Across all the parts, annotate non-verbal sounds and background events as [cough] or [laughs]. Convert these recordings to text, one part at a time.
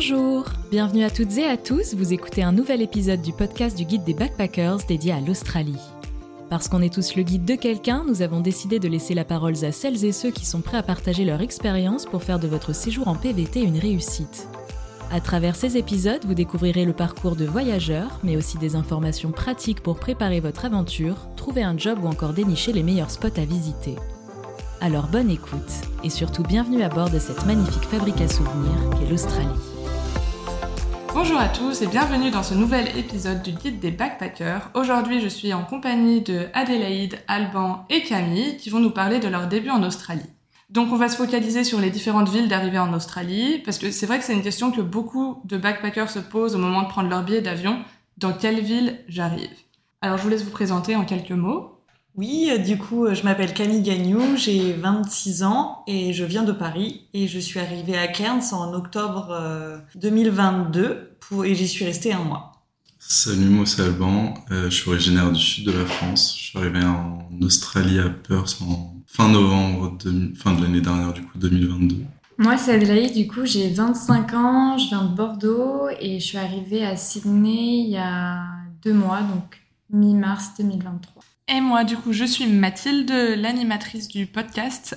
Bonjour, bienvenue à toutes et à tous, vous écoutez un nouvel épisode du podcast du guide des backpackers dédié à l'Australie. Parce qu'on est tous le guide de quelqu'un, nous avons décidé de laisser la parole à celles et ceux qui sont prêts à partager leur expérience pour faire de votre séjour en PVT une réussite. À travers ces épisodes, vous découvrirez le parcours de voyageurs, mais aussi des informations pratiques pour préparer votre aventure, trouver un job ou encore dénicher les meilleurs spots à visiter. Alors bonne écoute et surtout bienvenue à bord de cette magnifique fabrique à souvenirs qu'est l'Australie. Bonjour à tous et bienvenue dans ce nouvel épisode du guide des backpackers. Aujourd'hui, je suis en compagnie de Adélaïde, Alban et Camille qui vont nous parler de leur début en Australie. Donc on va se focaliser sur les différentes villes d'arrivée en Australie parce que c'est vrai que c'est une question que beaucoup de backpackers se posent au moment de prendre leur billet d'avion. Dans quelle ville j'arrive? Alors je vous laisse vous présenter en quelques mots. Oui, euh, du coup, euh, je m'appelle Camille Gagnou, j'ai 26 ans et je viens de Paris et je suis arrivée à Cairns en octobre 2022 euh, pour, et j'y suis restée un mois. Salut, moi c'est Alban, je suis originaire du sud de la France. Je suis arrivé en Australie à Perth en fin novembre, de, fin de l'année dernière, du coup 2022. Moi, c'est Adélaïde, du coup, j'ai 25 ans, je viens de Bordeaux et je suis arrivée à Sydney il y a deux mois, donc mi-mars 2023. Et moi, du coup, je suis Mathilde, l'animatrice du podcast.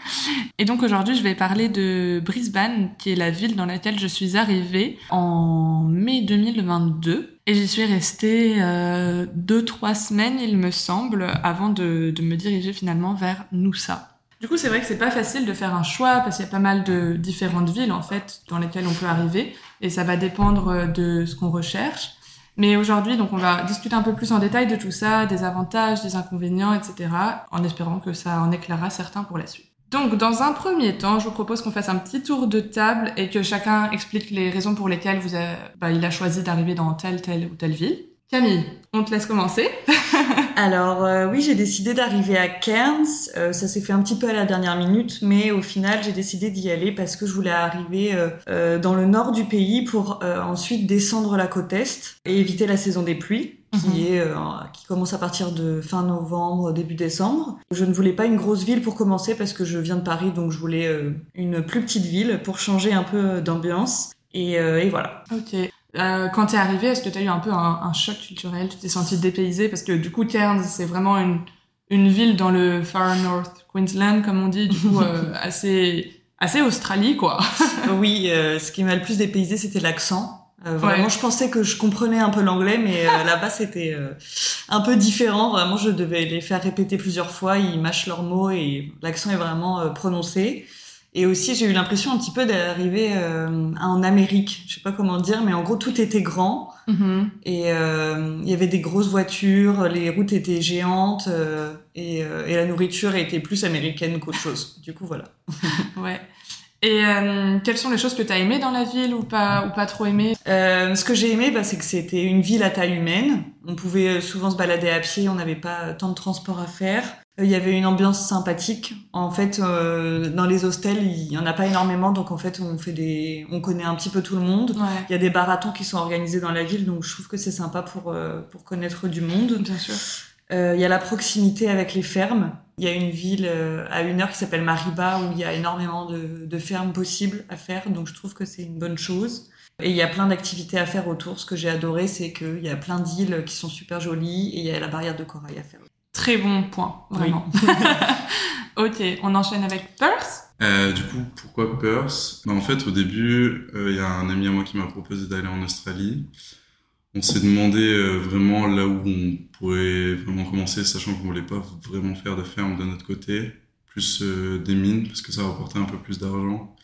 [laughs] et donc aujourd'hui, je vais parler de Brisbane, qui est la ville dans laquelle je suis arrivée en mai 2022. Et j'y suis restée euh, deux, trois semaines, il me semble, avant de, de me diriger finalement vers Noosa. Du coup, c'est vrai que c'est pas facile de faire un choix parce qu'il y a pas mal de différentes villes en fait dans lesquelles on peut arriver et ça va dépendre de ce qu'on recherche. Mais aujourd'hui, donc, on va discuter un peu plus en détail de tout ça, des avantages, des inconvénients, etc., en espérant que ça en éclairera certains pour la suite. Donc, dans un premier temps, je vous propose qu'on fasse un petit tour de table et que chacun explique les raisons pour lesquelles vous bah, il a choisi d'arriver dans telle, telle ou telle ville. Camille, on te laisse commencer. [laughs] Alors euh, oui, j'ai décidé d'arriver à Cairns. Euh, ça s'est fait un petit peu à la dernière minute, mais au final, j'ai décidé d'y aller parce que je voulais arriver euh, dans le nord du pays pour ensuite descendre la côte est et éviter la saison des pluies. Qui, mhm. est, qui commence à partir de fin novembre, début décembre. Je ne voulais pas une grosse ville pour commencer parce que je viens de Paris, donc je voulais une plus petite ville pour changer un peu d'ambiance. Et, et, voilà. Ok. Euh, quand t'es arrivé, est-ce que t'as eu un peu un, un choc culturel? Tu t'es senti dépaysé? Parce que du coup, Cairns, c'est vraiment une, une ville dans le Far North Queensland, comme on dit, du coup, [laughs] euh, assez, assez Australie, quoi. [laughs] oui, euh, ce qui m'a le plus dépaysé, c'était l'accent. Euh, vraiment, je pensais que je comprenais un peu l'anglais, mais [laughs] là-bas, c'était un peu différent. Vraiment, je devais les faire répéter plusieurs fois. Ils mâchent leurs mots et l'accent est vraiment prononcé. Et aussi, j'ai eu l'impression un petit peu d'arriver euh, en Amérique. Je sais pas comment dire, mais en gros, tout était grand. Mm-hmm. Et euh, il y avait des grosses voitures, les routes étaient géantes euh, et, et, la nourriture était plus américaine qu'autre chose. Du coup, voilà. [laughs] ouais. Et quelles sont les choses que tu as aimées dans la ville ou pas, ou pas trop aimées? Ce que j'ai aimé, bah, c'est que c'était une ville à taille humaine. On pouvait souvent se balader à pied, on n'avait pas tant de transport à faire. Il y avait une ambiance sympathique. En fait, euh, dans les hostels, il y en a pas énormément, donc en fait, on fait des, on connaît un petit peu tout le monde. Il y a des baratons qui sont organisés dans la ville, donc je trouve que c'est sympa pour euh, pour connaître du monde. Bien sûr. Euh, il y a la proximité avec les fermes. Il y a une ville euh, à une heure qui s'appelle Mariba où il y a énormément de, de fermes possibles à faire, donc je trouve que c'est une bonne chose. Et il y a plein d'activités à faire autour. Ce que j'ai adoré, c'est qu'il y a plein d'îles qui sont super jolies et il y a la barrière de corail à faire. Très bon point, vraiment. [laughs] ok, on enchaîne avec Perth. Euh, du coup, pourquoi Perth? Bah, En fait, au début, euh, il y a un ami à moi qui m'a proposé d'aller en Australie. On s'est demandé euh, vraiment là où on pourrait vraiment commencer, sachant qu'on voulait pas vraiment faire de ferme de notre côté, plus euh, des mines, parce que ça rapportait un peu plus d'argent,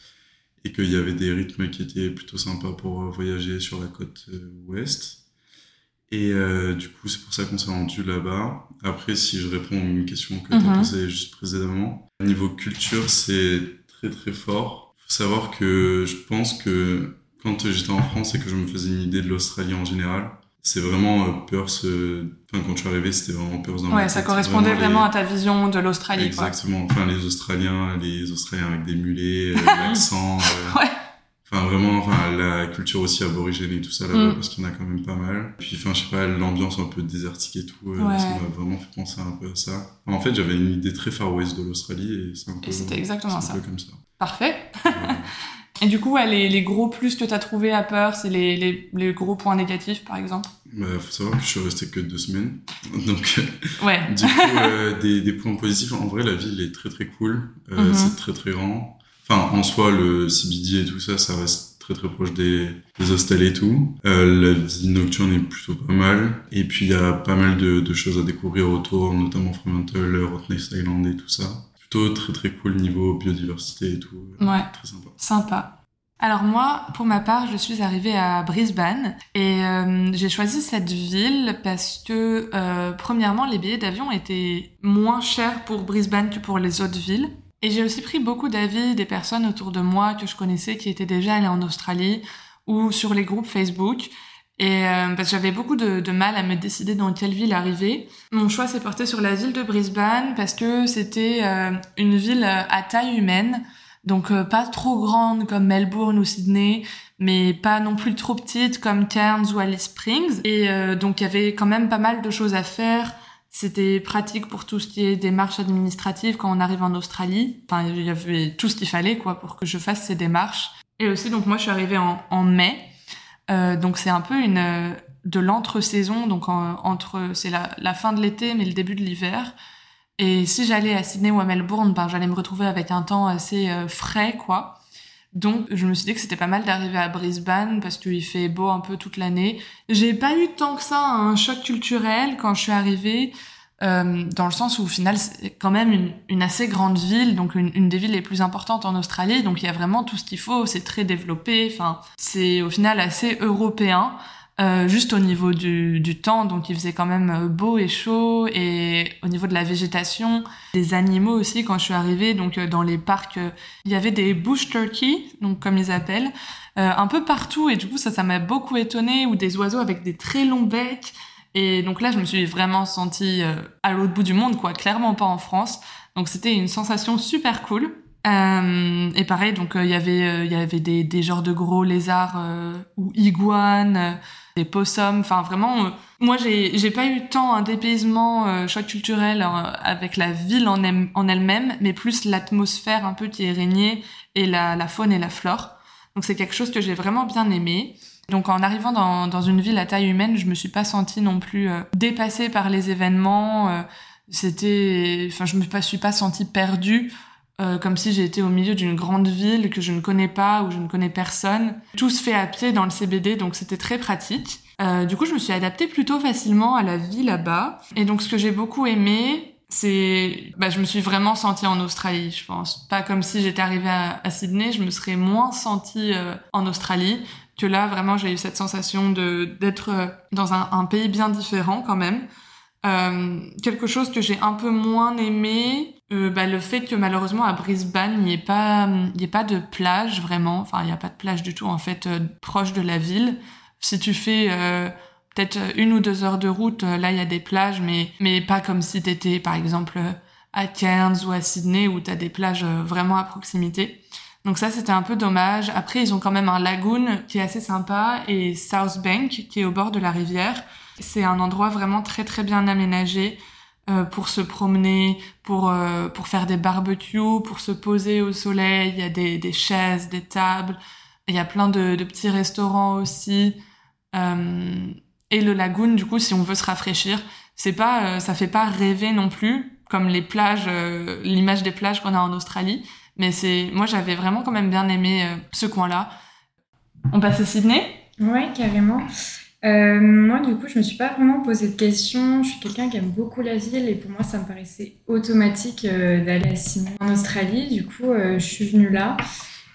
et qu'il y avait des rythmes qui étaient plutôt sympas pour voyager sur la côte ouest. Et euh, du coup, c'est pour ça qu'on s'est rendu là-bas. Après, si je réponds à une question que tu as posée juste précédemment, niveau culture, c'est très très fort. faut savoir que je pense que quand j'étais en France et que je me faisais une idée de l'Australie en général, c'est vraiment euh, Perth. Enfin, quand je suis arrivé, c'était vraiment Perth dans Ouais, ça correspondait vraiment, à ta vision de l'Australie. Exactement. Enfin, les Australiens, les Australiens avec des mulets, euh, [laughs] l'accent. Euh, ouais. Enfin, vraiment, enfin, la culture aussi aborigène et tout ça là-bas, mm. parce qu'il y en a quand même pas mal. Puis, enfin, je sais pas, l'ambiance un peu désertique et tout, euh, ça m'a vraiment fait penser un peu à ça. en fait, j'avais une idée très Far West de l'Australie et c'est un peu, et c'était exactement ça. Un peu comme ça. Parfait. [laughs] Et du coup, les, les, gros plus que tu as trouvé à Perth, c'est les, les, les, gros points négatifs, par exemple? Bah, faut savoir que je suis resté que deux semaines. [laughs] Donc, ouais. du coup, [laughs] euh, des, des, points positifs. En vrai, la ville est très très cool. Euh, mhm. C'est très très grand. Enfin, en soi, le CBD et tout ça, ça reste très très proche des, des hostels et tout. Euh, la vie nocturne est plutôt pas mal. Et puis, il y a pas mal de, de, choses à découvrir autour, notamment Fremantle, Rottnest Island et tout ça plutôt très très cool niveau biodiversité et tout. Ouais. Très sympa. Sympa. Alors moi, pour ma part, je suis arrivée à Brisbane et euh, j'ai choisi cette ville parce que euh, premièrement, les billets d'avion étaient moins chers pour Brisbane que pour les autres villes. Et j'ai aussi pris beaucoup d'avis des personnes autour de moi que je connaissais qui étaient déjà allées en Australie ou sur les groupes Facebook et euh, parce que j'avais beaucoup de, de, mal à me décider dans quelle ville arriver. Mon choix s'est porté sur la ville de Brisbane parce que c'était euh, une ville euh, à taille humaine, donc pas trop grande comme Melbourne ou Sydney, mais pas non plus trop petite comme Cairns ou Alice Springs. Et donc il y avait quand même pas mal de choses à faire. C'était pratique pour tout ce qui est démarches administratives quand on arrive en Australie. Enfin, il y avait tout ce qu'il fallait quoi pour que je fasse ces démarches. Et aussi donc moi je suis arrivée en, mai. Euh, donc c'est un peu une euh, de l'entre-saison, donc entre c'est la, la, fin de l'été mais le début de l'hiver. Et si j'allais à Sydney ou à Melbourne, ben j'allais me retrouver avec un temps assez euh, frais, quoi. Donc je me suis dit que c'était pas mal d'arriver à Brisbane parce qu'il fait beau un peu toute l'année. J'ai pas eu tant que ça un choc culturel quand je suis arrivée. Euh, dans le sens où au final c'est quand même une, assez grande ville, donc une, une, des villes les plus importantes en Australie, donc il y a vraiment tout ce qu'il faut, c'est très développé, enfin c'est au final assez européen. Euh, juste au niveau du, du, temps, donc il faisait quand même euh, beau et chaud, et au niveau de la végétation, des animaux aussi quand je suis arrivée, donc euh, dans les parcs, il y avait des bush turkeys, donc comme ils appellent, un peu partout, et du coup ça ça m'a beaucoup étonné, ou des oiseaux avec des très longs becs, et donc là, je me suis vraiment sentie à l'autre bout du monde, quoi. Clairement pas en France. Donc c'était une sensation super cool. Euh, et pareil, donc euh, il y avait euh, y avait des, des genres de gros lézards ou iguanes, des possums. Enfin vraiment, moi j'ai pas eu tant un dépaysement choc culturel avec la ville en, elle-même, mais plus l'atmosphère un peu qui est régnée et la, la faune et la flore. Donc c'est quelque chose que j'ai vraiment bien aimé. Donc en arrivant dans, dans, une ville à taille humaine, je me suis pas sentie non plus euh, dépassée par les événements. Euh, c'était, enfin, je me suis pas sentie perdue, euh, comme si j'étais au milieu d'une grande ville que je ne connais pas où je ne connais personne. Tout se fait à pied dans le CBD, donc c'était très pratique. du coup, je me suis adaptée plutôt facilement à la vie là-bas. Et donc, ce que j'ai beaucoup aimé, c'est, bah, je me suis vraiment sentie en Australie, je pense. Pas comme si j'étais arrivée à, Sydney, je me serais moins sentie en Australie que là, vraiment, j'ai eu cette sensation de d'être euh, dans un, pays bien différent quand même. Euh, quelque chose que j'ai un peu moins aimé, euh, bah, le fait que malheureusement à Brisbane, il n'y ait pas, y ait pas de plage vraiment. Enfin, il n'y a pas de plage du tout en fait euh, proche de la ville. Si tu fais euh, peut-être une ou deux heures de route, là il y a des plages, mais mais pas comme si t'étais par exemple à Cairns ou à Sydney où t'as des plages vraiment à proximité. Donc ça, c'était un peu dommage. Après, ils ont quand même un lagoon qui est assez sympa et South Bank qui est au bord de la rivière. C'est un endroit vraiment très très bien aménagé euh, pour se promener, pour euh, pour faire des barbecues, pour se poser au soleil. Il y a des, des chaises, des tables. Il y a plein de, de petits restaurants aussi. Euh, et le lagoon, du coup, si on veut se rafraîchir, c'est pas, ça fait pas rêver non plus comme les plages, l'image des plages qu'on a en Australie mais c'est, moi, j'avais vraiment quand même bien aimé ce coin-là. On passe à Sydney? Ouais, carrément. Euh, moi, du coup, je me suis pas vraiment posé de questions. Je suis quelqu'un qui aime beaucoup la ville et pour moi, ça me paraissait automatique euh, d'aller à Sydney en Australie. Du coup, je suis venue là.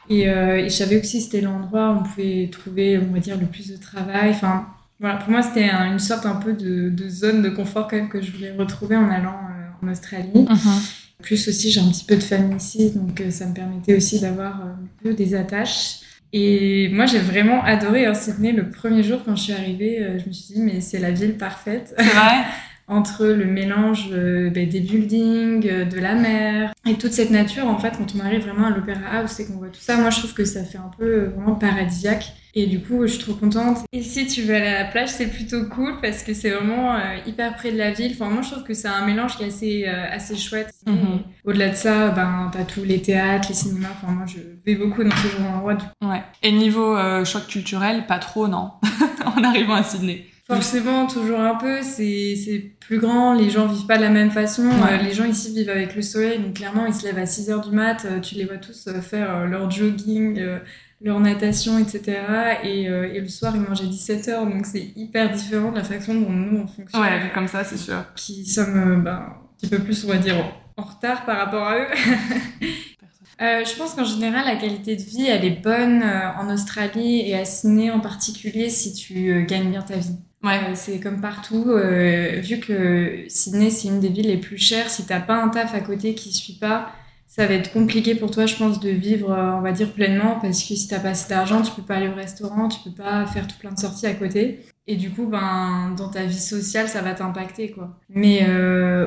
Et, et, je savais aussi que c'était l'endroit où on pouvait trouver, on va dire, le plus de travail. Enfin, voilà, pour moi, c'était une sorte un peu de, de, zone de confort quand même que je voulais retrouver en allant en Australie. Uh-huh. Plus aussi, j'ai un petit peu de famille ici, donc euh, ça me permettait aussi d'avoir euh, un peu des attaches. Et moi, j'ai vraiment adoré Sydney le premier jour quand je suis arrivée. Euh, je me suis dit, mais c'est la ville parfaite. [laughs] Entre le mélange ben, des buildings, de la mer et toute cette nature, en fait, quand on arrive vraiment à l'Opéra House et qu'on voit tout ça, moi, je trouve que ça fait un peu vraiment paradisiaque. Et du coup, je suis trop contente. Et si tu veux aller à la plage, c'est plutôt cool parce que c'est vraiment euh, hyper près de la ville. Enfin, moi, je trouve que c'est un mélange qui est assez, euh, assez chouette. Mhm. Au-delà de ça, ben, t'as tous les théâtres, les cinémas. Enfin, moi, je vais beaucoup dans ce genre d'endroits. Ouais. Et niveau euh, choc culturel, pas trop, non [laughs] En arrivant à Sydney. Forcément, toujours un peu. C'est, plus grand. Les gens vivent pas de la même façon. Ouais. Euh, les gens ici vivent avec le soleil. Donc, clairement, ils se lèvent à 6 heures du mat. Euh, tu les vois tous euh, faire leur jogging, leur natation, etc. Et, et le soir, ils mangent à 17 heures. Donc, c'est hyper différent de la façon dont nous, on fonctionne. Ouais, comme ça, c'est sûr. Qui sommes ben, un petit peu plus, on va dire, en retard par rapport à eux. [laughs] Euh, je pense qu'en général, la qualité de vie, elle est bonne euh, en Australie et à Sydney en particulier si tu euh, gagnes bien ta vie. Ouais. Euh, c'est comme partout, euh, vu que Sydney, c'est une des villes les plus chères, si t'as pas un taf à côté qui suit pas, ça va être compliqué pour toi, je pense, de vivre, euh, on va dire, pleinement, parce que si t'as pas assez d'argent, tu peux pas aller au restaurant, tu peux pas faire tout plein de sorties à côté. Et du coup, ben, dans ta vie sociale, ça va t'impacter, quoi. Mais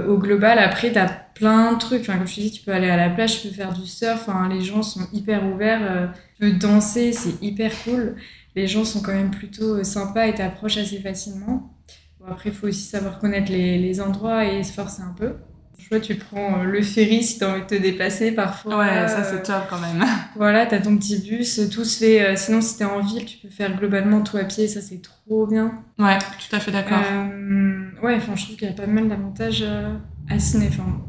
au global, après, t'as plein de trucs. Comme je te dis, tu peux aller à la plage, tu peux faire du surf. Les gens sont hyper ouverts. tu peux danser, c'est hyper cool. Les gens sont quand même plutôt euh, sympas et t'approches assez facilement. Bon, après, il faut aussi savoir connaître les, les endroits et se forcer un peu. Tu vois, tu prends euh, le ferry si t'as envie de te déplacer parfois. Ouais, ça Euh, c'est top quand même. [laughs] voilà, t'as ton petit bus, tout se fait. sinon, si t'es en ville, tu peux faire globalement tout à pied, ça c'est trop bien. Ouais, tout à fait d'accord. Euh, ouais, enfin, je trouve qu'il y a pas mal d'avantages à Ciné. Enfin,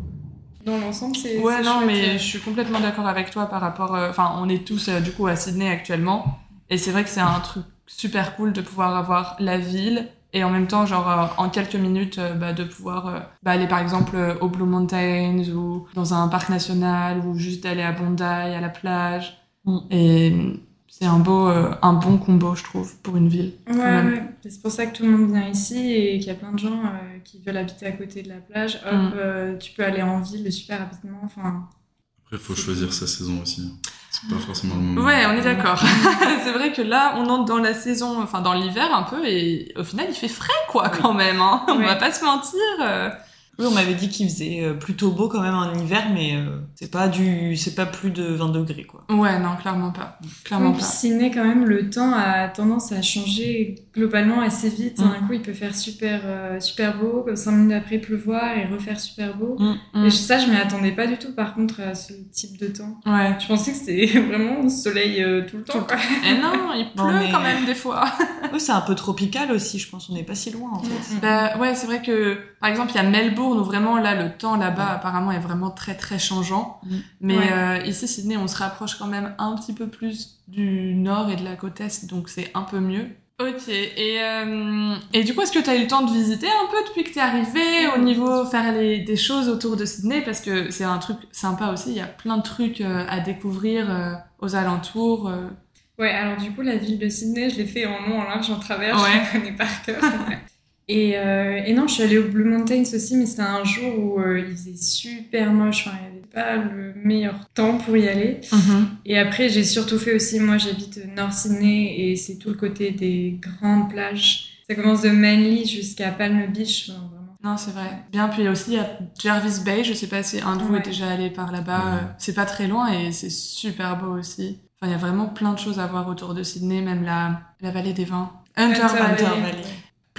dans l'ensemble, c'est. Ouais, non, chouette, mais je suis complètement d'accord avec toi par rapport. euh, Enfin, on est tous euh, du coup à Sydney actuellement, et c'est vrai que c'est un truc super cool de pouvoir avoir la ville et en même temps, genre euh, en quelques minutes, euh, bah, de pouvoir euh, bah, aller par exemple euh, au Blue Mountains ou dans un parc national ou juste d'aller à Bondi à la plage. Mm. Et c'est un beau, euh, un bon combo, je trouve, pour une ville. Ouais, ouais. C'est pour ça que tout le monde vient ici et qu'il y a plein de gens euh, qui veulent habiter à côté de la plage. Hop, Mm. euh, tu peux aller en ville super rapidement. Enfin, Après, il faut choisir sa saison aussi. C'est pas forcément le moment. Ouais, on est d'accord. [laughs] c'est vrai que là, on entre dans la saison, enfin dans l'hiver un peu, et au final, il fait frais, quoi, quand même. Hein. On Ouais. va pas se mentir. Oui, on m'avait dit qu'il faisait euh, plutôt beau quand même en hiver, mais euh, c'est pas du, c'est pas plus de 20 degrés quoi. Ouais, non, clairement pas. Clairement Oui, pas. Sydney, quand même, le temps a tendance à changer globalement assez vite. Mm. Un coup, il peut faire super, euh, super beau, comme cinq minutes après pleuvoir et refaire super beau. Mm. Et ça, je m'y attendais pas du tout, par contre, à ce type de temps. Ouais. Je pensais que c'était [laughs] vraiment soleil euh, tout le temps. quoi. Et non, il pleut Non, mais- quand même des fois. Oui, c'est un peu tropical aussi, je pense. On n'est pas si loin en fait. Bah, ouais, c'est vrai que, par exemple, il y a Melbourne où vraiment, là, le temps là-bas, apparemment, est vraiment très, très changeant. Mm. Mais Ouais. euh, ici, Sydney, on se rapproche quand même un petit peu plus du nord et de la côte est, donc c'est un peu mieux. Ok, et, euh, et du coup, est-ce que tu as eu le temps de visiter un peu depuis que tu es arrivé au niveau faire les, des choses autour de Sydney? Parce que c'est un truc sympa aussi, il y a plein de trucs euh, à découvrir euh, aux alentours. euh. Ouais, alors du coup, la ville de Sydney, je l'ai fait en long, en large, en travers, Ouais. je la connais par cœur. Et, euh, et non, je suis allée au Blue Mountains aussi, mais c'était un jour où euh, il faisait super moche, enfin, il n'y avait pas le meilleur temps pour y aller. Et après, j'ai surtout fait aussi, moi j'habite Nord Sydney et c'est tout le côté des grandes plages. Ça commence de Manly jusqu'à Palm Beach. enfin, vraiment. Non, c'est vrai. Bien, puis aussi, il y a Jervis Bay, je sais pas si un de vous Ouais. est déjà allé par là-bas. Ouais. euh, C'est pas très loin et c'est super beau aussi. Enfin, il y a vraiment plein de choses à voir autour de Sydney, même la, la vallée des vins. Hunter Hunter Valley. Valley.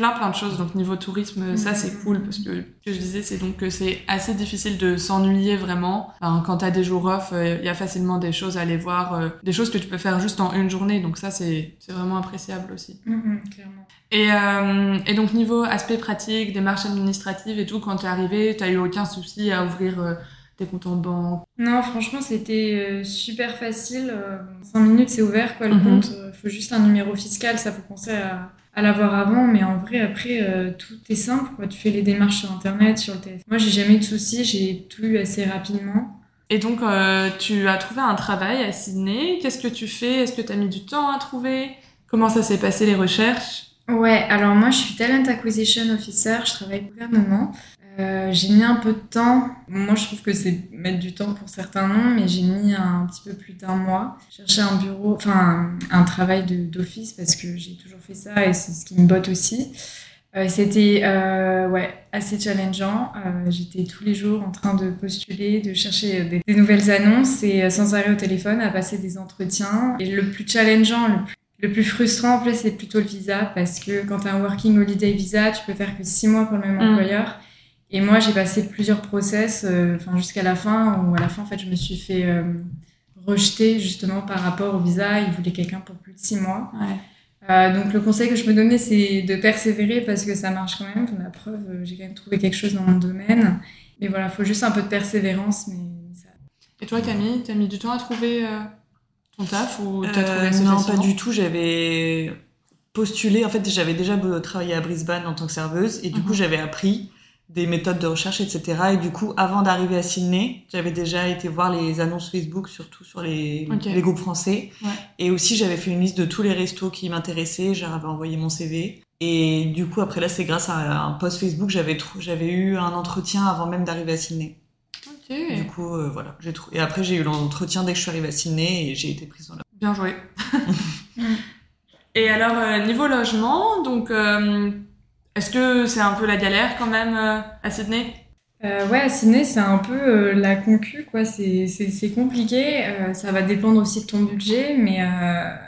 Plein, plein de choses. Donc, niveau tourisme, ça, c'est cool parce que, ce que je disais, c'est donc que c'est assez difficile de s'ennuyer vraiment. Enfin, quand t'as des jours off, euh, il y a facilement des choses à aller voir, euh, des choses que tu peux faire juste en une journée. Donc, ça, c'est c'est vraiment appréciable aussi. Mhm, clairement. Et, euh, et donc niveau aspect pratique, démarches administratives et tout, quand t'es arrivé, t'as eu aucun souci à ouvrir euh, tes comptes en banque? Non, franchement, c'était euh, super facile. Euh, 5 minutes, c'est ouvert, quoi, le Mhm. compte. Il faut juste un numéro fiscal, ça faut penser à, à l'avoir avant. Mais en vrai, après, euh, tout est simple, quoi. Tu fais les démarches sur Internet, sur le téléphone. Moi, j'ai jamais eu de soucis, j'ai tout eu assez rapidement. Et donc euh, tu as trouvé un travail à Sydney. Qu'est-ce que tu fais? Est-ce que t'as mis du temps à trouver? Comment ça s'est passé les recherches? Ouais, alors moi, je suis Talent Acquisition Officer, je travaille au gouvernement. Euh, j'ai mis un peu de temps. Moi, je trouve que c'est mettre du temps pour certains noms, mais j'ai mis un petit peu plus d'un mois. Chercher un bureau, enfin un, un travail d'office parce que j'ai toujours fait ça et c'est ce qui me botte aussi. Euh, C'était euh, ouais, assez challengeant. J'étais tous les jours en train de postuler, de chercher des, des nouvelles annonces et sans arrêt au téléphone à passer des entretiens. Et le plus challengeant, le plus le plus frustrant, en fait, c'est plutôt le visa, parce que quand tu as un working holiday visa, tu peux faire que six mois pour le même Mm. employeur. Et moi, j'ai passé plusieurs process, enfin jusqu'à la fin, où à la fin, en fait, je me suis fait rejeter justement par rapport au visa. Ils voulaient quelqu'un pour plus de six mois. Euh, donc le conseil que je peux donner, c'est de persévérer parce que ça marche quand même. La preuve, euh, j'ai quand même trouvé quelque chose dans mon domaine. Mais voilà, il faut juste un peu de persévérance. Mais ça... Et toi, Camille, t'as mis du temps à trouver euh, ton taf ou t'as trouvé Non, pas du tout. J'avais postulé. En fait, j'avais déjà travaillé à Brisbane en tant que serveuse et du coup, mhm. j'avais appris des méthodes de recherche, etc. Et du coup, avant d'arriver à Sydney, j'avais déjà été voir les annonces Facebook, surtout sur les, les groupes français. Et aussi, j'avais fait une liste de tous les restos qui m'intéressaient. J'avais envoyé mon CV. Et du coup, après là, c'est grâce à un post Facebook, j'avais j'avais eu un entretien avant même d'arriver à Sydney. Okay. Du coup, euh, voilà, j'ai trouvé. Et après, j'ai eu l'entretien dès que je suis arrivée à Sydney et j'ai été prise dans la. Bien joué. [laughs] et alors, euh, niveau logement, donc. Euh, est-ce que c'est un peu la galère quand même euh, à Sydney? Euh, ouais, à Sydney, c'est un peu euh, la concu, quoi. C'est, c'est, compliqué. ça va dépendre aussi de ton budget, mais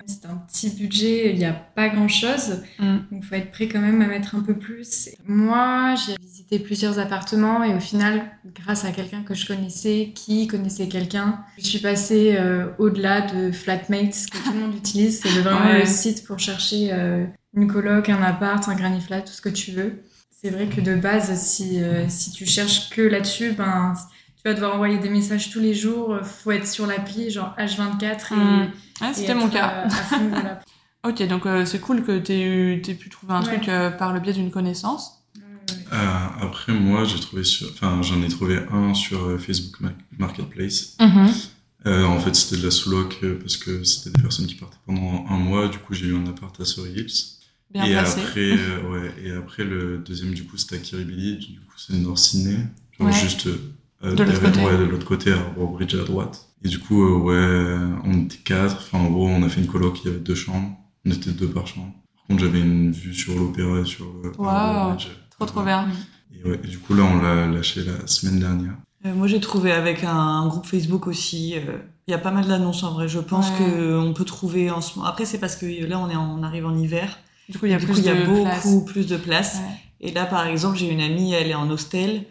c'est un petit budget, il n'y a pas grand-chose. Mm. Donc, faut être prêt quand même à mettre un peu plus. Moi, j'ai visité plusieurs appartements et au final, grâce à quelqu'un que je connaissais, qui connaissait quelqu'un, je suis passée au-delà de Flatmates, que tout le monde utilise. C'est vraiment le site pour chercher une coloc, un appart, un granny flat, tout ce que tu veux. C'est vrai que de base, si, euh, si tu cherches que là-dessus, ben, tu vas devoir envoyer des messages tous les jours. Faut être sur l'appli, genre H24. Et, mmh. c'était mon cas. [laughs] ok, donc euh, c'est cool que tu aies, pu trouver un truc euh, par le biais d'une connaissance. après, moi, j'ai trouvé sur, enfin, j'en ai trouvé un sur Facebook Marketplace. Mmh. en fait, c'était de la sous-loc parce que c'était des personnes qui partaient pendant un mois. Du coup, j'ai eu un appart à Surrey Et après, euh, ouais, et après le deuxième du coup c'était à Kirribilli, du coup c'est North Sydney, juste euh, de l'autre côté, ouais, de l'autre côté à Bridge à droite. Et du coup euh, ouais, on était quatre, enfin en gros on a fait une coloc, il y avait deux chambres, on était deux par chambre. Par contre j'avais une vue sur l'opéra et sur le wow. Trop trop bien. Et, ouais, et du coup là on l'a lâché la semaine dernière. moi j'ai trouvé avec un, groupe Facebook aussi. Il y a pas mal d'annonces en vrai. Je pense que on peut trouver en ce moment. Après c'est parce que là on est on arrive en hiver. Du coup, il y a, plus il y a beaucoup plus de place. Et là, par exemple, j'ai une amie, elle est en hostel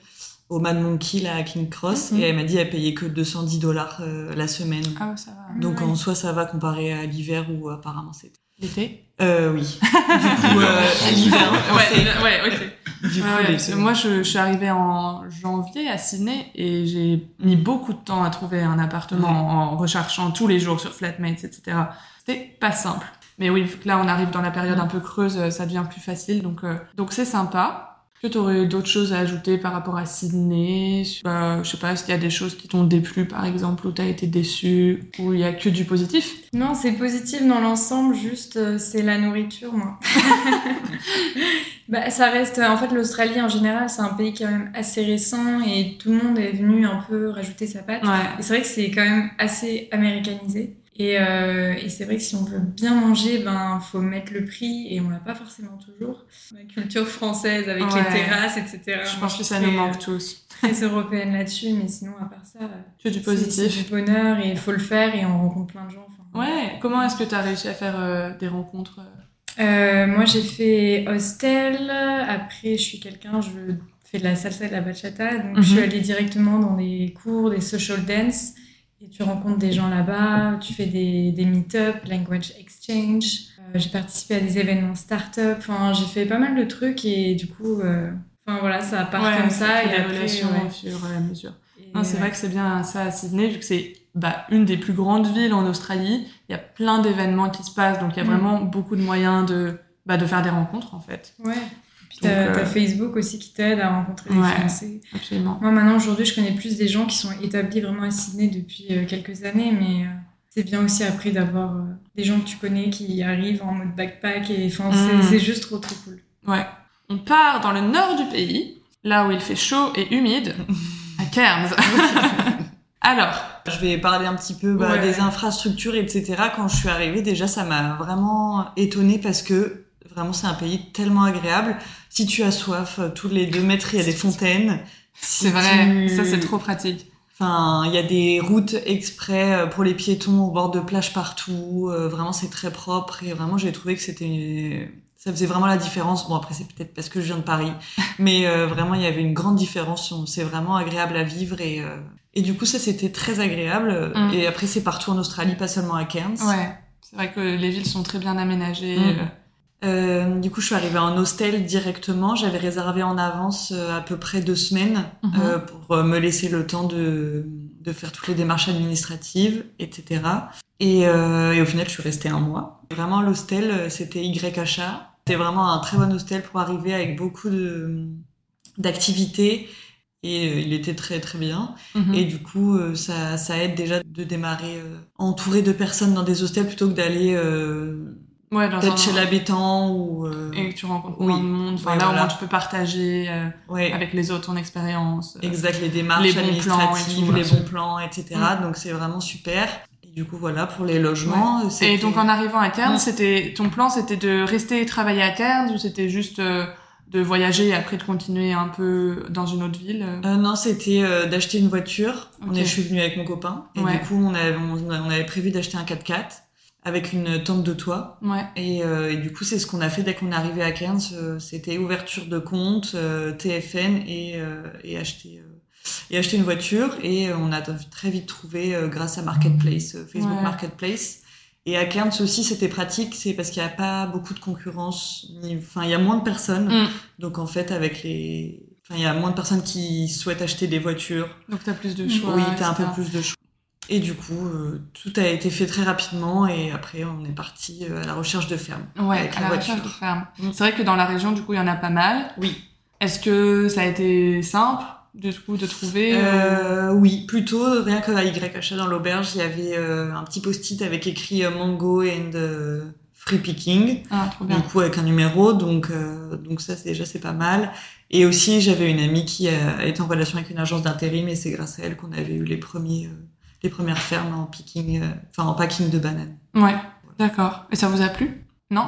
au Mad Monkey là, à King Cross mhm. et elle m'a dit elle payait que 210 dollars euh, la semaine. Ah ça va. Donc en soi ça va comparé à l'hiver où apparemment c'est l'été? Euh, oui. [laughs] du coup euh, l'hiver. ouais, ouais, ok. Du coup, moi je, je, suis arrivée en janvier à Sydney et j'ai mis beaucoup de temps à trouver un appartement en recherchant tous les jours sur Flatmates, etc. C'était pas simple. Mais oui, là, on arrive dans la période un peu creuse, euh, ça devient plus facile, donc euh, donc c'est sympa. Est-ce que tu aurais d'autres choses à ajouter par rapport à Sydney? Bah, Je sais pas, s'il y a des choses qui t'ont déplu, par exemple, où tu as été déçu, où il y a que du positif? Non, c'est positif dans l'ensemble, juste euh, c'est la nourriture, moi. [laughs] bah, ça reste, en fait, l'Australie en général, c'est un pays quand même assez récent et tout le monde est venu un peu rajouter sa patte. Et c'est vrai que c'est quand même assez américanisé. Et, euh, et c'est vrai que si on veut bien manger, ben faut mettre le prix et on l'a pas forcément toujours. La culture française avec les terrasses, etc. Je pense que ça nous manque tous. Très européenne là-dessus, mais sinon à part ça, que du positif, du bonheur et il faut le faire et on rencontre plein de gens. ouais. Comment est-ce que tu as réussi à faire euh, des rencontres euh, Moi j'ai fait hostel. Après je suis quelqu'un, je fais de la salsa et de la bachata, donc je suis mhm. allée directement dans des cours, des social dance. Et tu rencontres des gens là-bas, tu fais des, des meet-up, language exchange. Euh, j'ai participé à des événements start-up. Enfin, j'ai fait pas mal de trucs et du coup, euh, enfin voilà, ça part comme ça. Et la relation au fur et à mesure. C'est vrai que c'est bien ça à Sydney, vu que c'est bah, une des plus grandes villes en Australie. Il y a plein d'événements qui se passent, donc il y a mm. vraiment beaucoup de moyens de, bah, de faire des rencontres en fait. Ouais. T'as euh, Facebook aussi qui t'aide à rencontrer des Français. Absolument. Moi maintenant aujourd'hui je connais plus des gens qui sont établis vraiment à Sydney depuis euh, quelques années, mais euh, c'est bien aussi après d'avoir des gens que tu connais qui arrivent en mode backpack et enfin mm. c'est juste trop trop cool. Ouais. On part dans le nord du pays, là où il fait chaud et humide, à Cairns. [laughs] Alors, je vais parler un petit peu bah, des infrastructures, etc. Quand je suis arrivée, déjà, ça m'a vraiment étonnée parce que vraiment, c'est un pays tellement agréable. Si tu as soif, euh, tous les deux mètres, il y a des fontaines. c'est vrai, ça c'est trop pratique. Enfin, il y a des routes exprès euh, pour les piétons au bord de plage partout. Euh, vraiment, c'est très propre et vraiment, j'ai trouvé que c'était ça faisait vraiment la différence. Bon, après, c'est peut-être parce que je viens de Paris, [laughs] mais euh, vraiment, il y avait une grande différence. C'est vraiment agréable à vivre et, euh, et du coup, ça, c'était très agréable. Mm. Et après, c'est partout en Australie, pas seulement à Cairns. Ouais, c'est vrai que les villes sont très bien aménagées. Mm. Euh, du coup, je suis arrivée en hostel directement. J'avais réservé en avance euh, à peu près deux semaines Mhm. euh, pour euh, me laisser le temps de, de faire toutes les démarches administratives, etc. Et, euh, et au final, je suis restée un mois. Vraiment, l'hostel, euh, c'était YHA. C'était vraiment un très bon hostel pour arriver avec beaucoup d'activités. Et il était très très bien. mhm. Et du coup, ça, ça aide déjà de démarrer entouré de personnes dans des hostels plutôt que d'aller euh, ouais, dans peut-être chez l'habitant ou... euh, Et que tu rencontres Oui. moins de monde. Enfin, Ouais, là, au moins, tu peux partager euh, ouais. avec les autres ton expérience. euh, Exact, les démarches les administratives, tout, les bons plans, etc. Mm. Donc c'est vraiment super. Et du coup, voilà, pour les logements, Et donc, en arrivant à Cairns, Mm. c'était ton plan, c'était de rester et travailler à Cairns ou c'était juste euh, de voyager et après de continuer un peu dans une autre ville euh Euh, non, c'était euh, d'acheter une voiture. On est, je suis venue avec mon copain. Et Ouais. du coup, on avait, on, on avait prévu d'acheter un 4x4 avec une tente de toit. Ouais. Et, euh, et du coup, c'est ce qu'on a fait dès qu'on est arrivé à Cairns. euh, c'était ouverture de compte, euh, TFN et, euh, et acheter... euh, et acheter une voiture et on a très vite trouvé euh, grâce à Marketplace, Facebook Ouais. Marketplace. Et à Cairns aussi, c'était pratique, c'est parce qu'il n'y a pas beaucoup de concurrence, enfin, il y a moins de personnes. Mm. Donc, en fait, avec les, enfin, il y a moins de personnes qui souhaitent acheter des voitures. Donc, t'as plus de choix. oui, t'as un peu plus de choix. Et du coup, euh, tout a été fait très rapidement et après, on est parti euh, à la recherche de ferme. Ouais, avec à la la recherche de voiture. ferme. Mm. C'est vrai que dans la région, du coup, il y en a pas mal. Oui. Est-ce que ça a été simple, du coup, de trouver euh, oui, plutôt rien que à YHA dans l'auberge, il y avait euh, un petit post-it avec écrit Mango and euh, Free Picking. Ah, trop du bien. coup avec un numéro donc donc ça déjà c'est pas mal et aussi j'avais une amie qui a été en relation avec une agence d'intérim et c'est grâce à elle qu'on avait eu les premiers les premières fermes en picking euh, enfin en packing de bananes. Ouais, d'accord. Et ça vous a plu? Non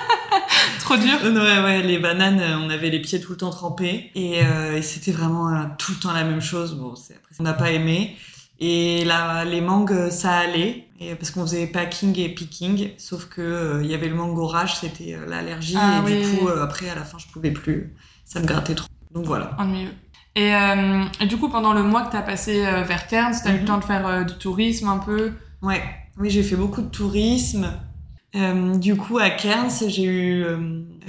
[laughs] Trop dur? Ouais ouais les bananes euh, on avait les pieds tout le temps trempés. Et, euh, et c'était vraiment euh, tout le temps la même chose. Bon c'est après on n'a pas aimé. Et là les mangues ça allait. Et parce qu'on faisait packing et picking. Sauf que euh, il y avait le mangue orage c'était l'allergie. Ah et oui. du coup après à la fin je pouvais plus. Ça me grattait trop. Donc voilà. Ennuyeux. Et, euh, et du coup, pendant le mois que t'as passé euh, vers Cairns, t'as eu le Mhm. temps de faire euh, du tourisme un peu? Ouais, oui, j'ai fait beaucoup de tourisme. Du coup, à Cairns, j'ai eu,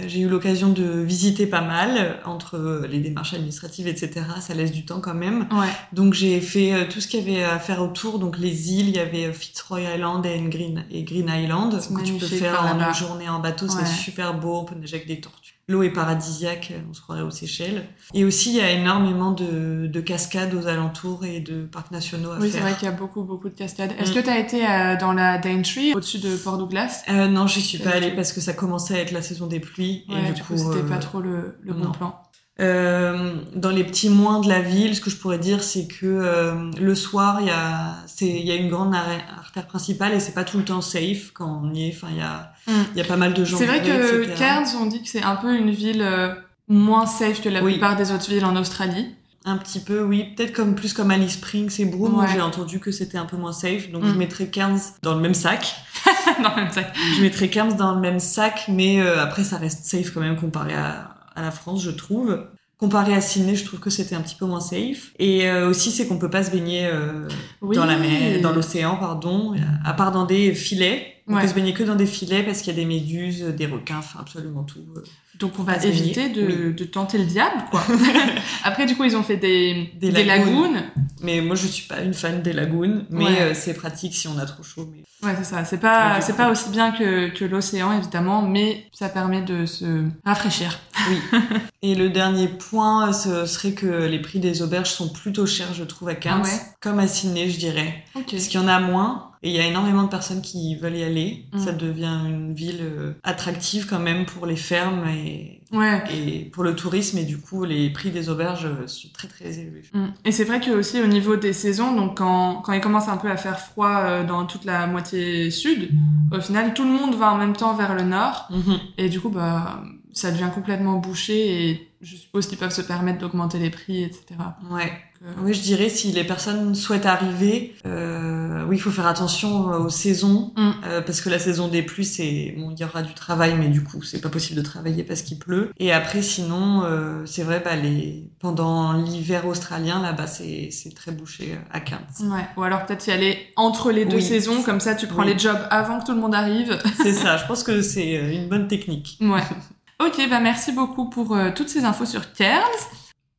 j'ai eu l'occasion de visiter pas mal entre les démarches administratives, etc. Ça laisse du temps quand même. Ouais. Donc, j'ai fait tout ce qu'il y avait à faire autour. Donc, les îles, il y avait Fitzroy Island et Green, et Green Island que tu peux faire en une journée en bateau. Ouais. C'est super beau. On peut nager avec des tortues. L'eau est paradisiaque. On se croirait aux Seychelles. Et aussi, il y a énormément de, de cascades aux alentours et de parcs nationaux à Oui, c'est faire. vrai qu'il y a beaucoup, beaucoup de cascades. Est-ce Mm. que t'as été euh, dans la Daintree, au-dessus de Port Douglas? Euh, non, j'y suis Pas allée parce que ça commençait à être la saison des pluies. Ouais, et du coup, c'était euh, pas trop le, le bon non. plan. Euh, dans les petits moins de la ville, ce que je pourrais dire, c'est que euh, le soir, il y a, c'est, il y a une grande artère principale et c'est pas tout le temps safe quand on y est. Enfin, il y a, Mm. il y a pas mal de gens. C'est vrai que etc. Cairns, on dit que c'est un peu une ville euh, moins safe que la Oui. plupart des autres villes en Australie. Un petit peu, oui. Peut-être comme plus comme Alice Springs et Broome, où Ouais. j'ai entendu que c'était un peu moins safe. Donc Mm. je mettrais Cairns dans le même sac. [laughs] dans le même sac. Je mettrais Cairns dans le même sac, mais euh, après ça reste safe quand même comparé à, à la France, je trouve. Comparé à Sydney, je trouve que c'était un petit peu moins safe. Et euh, aussi, c'est qu'on peut pas se baigner euh, Oui. dans la mer, dans l'océan, pardon, à part dans des filets. On Ouais. peut se baigner que dans des filets parce qu'il y a des méduses, des requins, enfin absolument tout. euh. Donc on va éviter de, de tenter le diable, quoi. [laughs] Après, du coup, ils ont fait des, Des des lagunes. lagunes. Mais moi, je suis pas une fan des lagunes, mais Ouais. euh, c'est pratique si on a trop chaud. Mais... Ouais, c'est ça. C'est pas, c'est pas aussi bien que, que l'océan, évidemment, mais ça permet de se rafraîchir. Oui. [laughs] Et le dernier point, ce serait que les prix des auberges sont plutôt chers, je trouve, à Cairns. Ah ouais Comme à Sydney, je dirais. Parce qu'il y en a moins. Et il y a énormément de personnes qui veulent y aller. Mm. Ça devient une ville euh, attractive quand même pour les fermes et, Ouais. et pour le tourisme. Et du coup, les prix des auberges euh, sont très très élevés. Mm. Et c'est vrai que aussi au niveau des saisons, donc quand, quand il commence un peu à faire froid euh, dans toute la moitié sud, au final tout le monde va en même temps vers le nord Mhm. et du coup bah ça devient complètement bouché et je suppose qu'ils peuvent se permettre d'augmenter les prix, etc. Ouais. Euh, oui, je dirais si les personnes souhaitent arriver, euh, oui, il faut faire attention aux saisons mm. euh, parce que la saison des pluies, c'est bon, il y aura du travail, mais du coup, c'est pas possible de travailler parce qu'il pleut. Et après, sinon, euh, c'est vrai, bah les pendant l'hiver australien là-bas, c'est c'est très bouché à Cairns. Ouais. Ou alors peut-être y aller entre les deux saisons, comme ça, tu prends les jobs avant que tout le monde arrive. c'est ça. [laughs] Je pense que c'est une bonne technique. Ouais. [laughs] Ok, bah merci beaucoup pour toutes ces infos sur Cairns.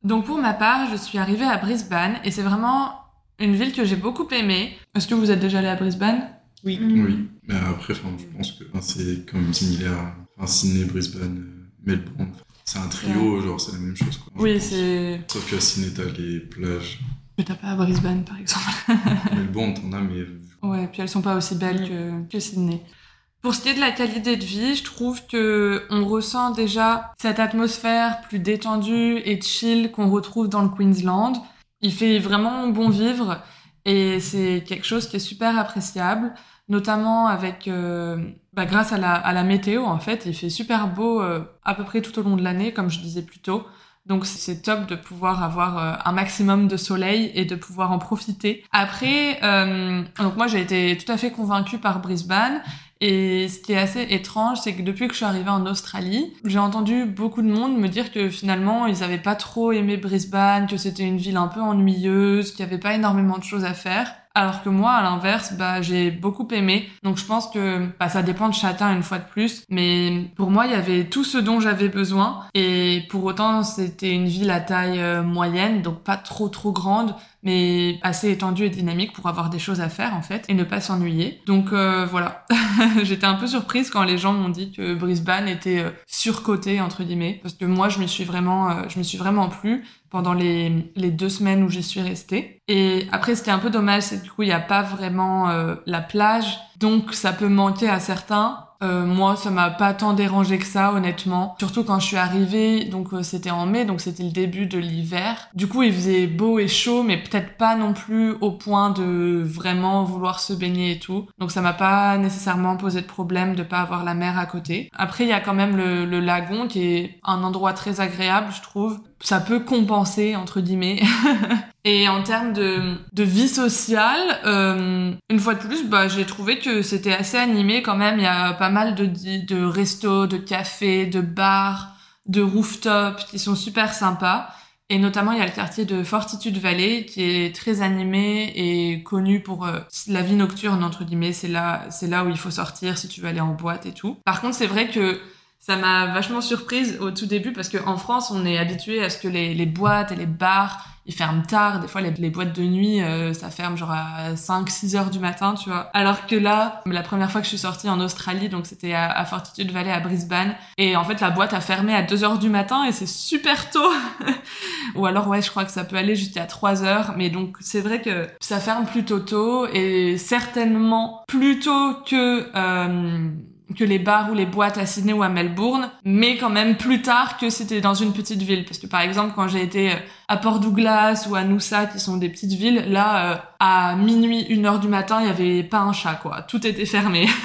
Donc pour ma part, je suis arrivée à Brisbane et c'est vraiment une ville que j'ai beaucoup aimée. Est-ce que vous êtes déjà allé à Brisbane? Oui. Mm. Oui. Mais après, je pense que c'est quand même similaire. Enfin, Sydney, Brisbane, euh, Melbourne. C'est un trio, genre c'est la même chose. Quoi, oui, c'est. Sauf qu'à Sydney, t'as les plages. Mais t'as pas à Brisbane, par exemple. Melbourne, t'en as, mais. Ouais, puis elles sont pas aussi belles que, que Sydney. Pour ce qui est de la qualité de vie, je trouve que on ressent déjà cette atmosphère plus détendue et chill qu'on retrouve dans le Queensland. Il fait vraiment bon vivre et c'est quelque chose qui est super appréciable, notamment avec euh, bah, grâce à la, météo en fait. Il fait super beau euh, à peu près tout au long de l'année, comme je disais plus tôt. Donc c'est top de pouvoir avoir euh, un maximum de soleil et de pouvoir en profiter. Après, donc moi j'ai été tout à fait convaincue par Brisbane et ce qui est assez étrange, c'est que depuis que je suis arrivée en Australie, j'ai entendu beaucoup de monde me dire que finalement, ils avaient pas trop aimé Brisbane, que c'était une ville un peu ennuyeuse, qu'il y avait pas énormément de choses à faire. Alors que moi, à l'inverse, bah, j'ai beaucoup aimé. Donc je pense que bah, ça dépend de chacun une fois de plus. Mais pour moi, il y avait tout ce dont j'avais besoin. Et pour autant, c'était une ville à taille euh, moyenne, donc pas trop trop grande mais assez étendue et dynamique pour avoir des choses à faire en fait et ne pas s'ennuyer. Donc euh, voilà, [laughs] j'étais un peu surprise quand les gens m'ont dit que Brisbane était euh, surcoté entre guillemets parce que moi je me suis vraiment euh, je me suis vraiment plu pendant les, deux semaines où j'y suis restée. Et après, ce qui est un peu dommage, c'est du coup, il n'y a pas vraiment la plage, donc ça peut manquer à certains. Euh, moi, ça m'a pas tant dérangé que ça, honnêtement. Surtout quand je suis arrivée, donc euh, c'était en mai, donc c'était le début de l'hiver. Du coup, il faisait beau et chaud, mais peut-être pas non plus au point de vraiment vouloir se baigner et tout. Donc ça m'a pas nécessairement posé de problème de pas avoir la mer à côté. Après, il y a quand même le, le lagon qui est un endroit très agréable, je trouve ça peut compenser entre guillemets. [laughs] et en termes de, vie sociale, euh, une fois de plus, bah, j'ai trouvé que c'était assez animé quand même. Il y a pas mal de, de restos, de cafés, de bars, de rooftops qui sont super sympas. Et notamment, il y a le quartier de Fortitude Valley qui est très animé et connu pour euh, la vie nocturne entre guillemets. C'est là, c'est là où il faut sortir si tu veux aller en boîte et tout. Par contre, c'est vrai que ça m'a vachement surprise au tout début parce qu'en France, on est habitué à ce que les, boîtes et les bars, ils ferment tard. Des fois, les, boîtes de nuit, euh, ça ferme genre à 5, 6 heures du matin, tu vois. Alors que là, la première fois que je suis sortie en Australie, donc c'était à, à, Fortitude Valley à Brisbane, et en fait, la boîte a fermé à 2 heures du matin et c'est super tôt. [laughs] Ou alors, ouais, je crois que ça peut aller jusqu'à 3 heures, mais donc c'est vrai que ça ferme plutôt tôt et certainement plus tôt que... Euh, que les bars ou les boîtes à Sydney ou à Melbourne, mais quand même plus tard que c'était dans une petite ville. Parce que par exemple, quand j'ai été euh, à Port Douglas ou à Noosa, qui sont des petites villes, là, euh, à minuit, une heure du matin, il y avait pas un chat, quoi. Tout était fermé. [laughs]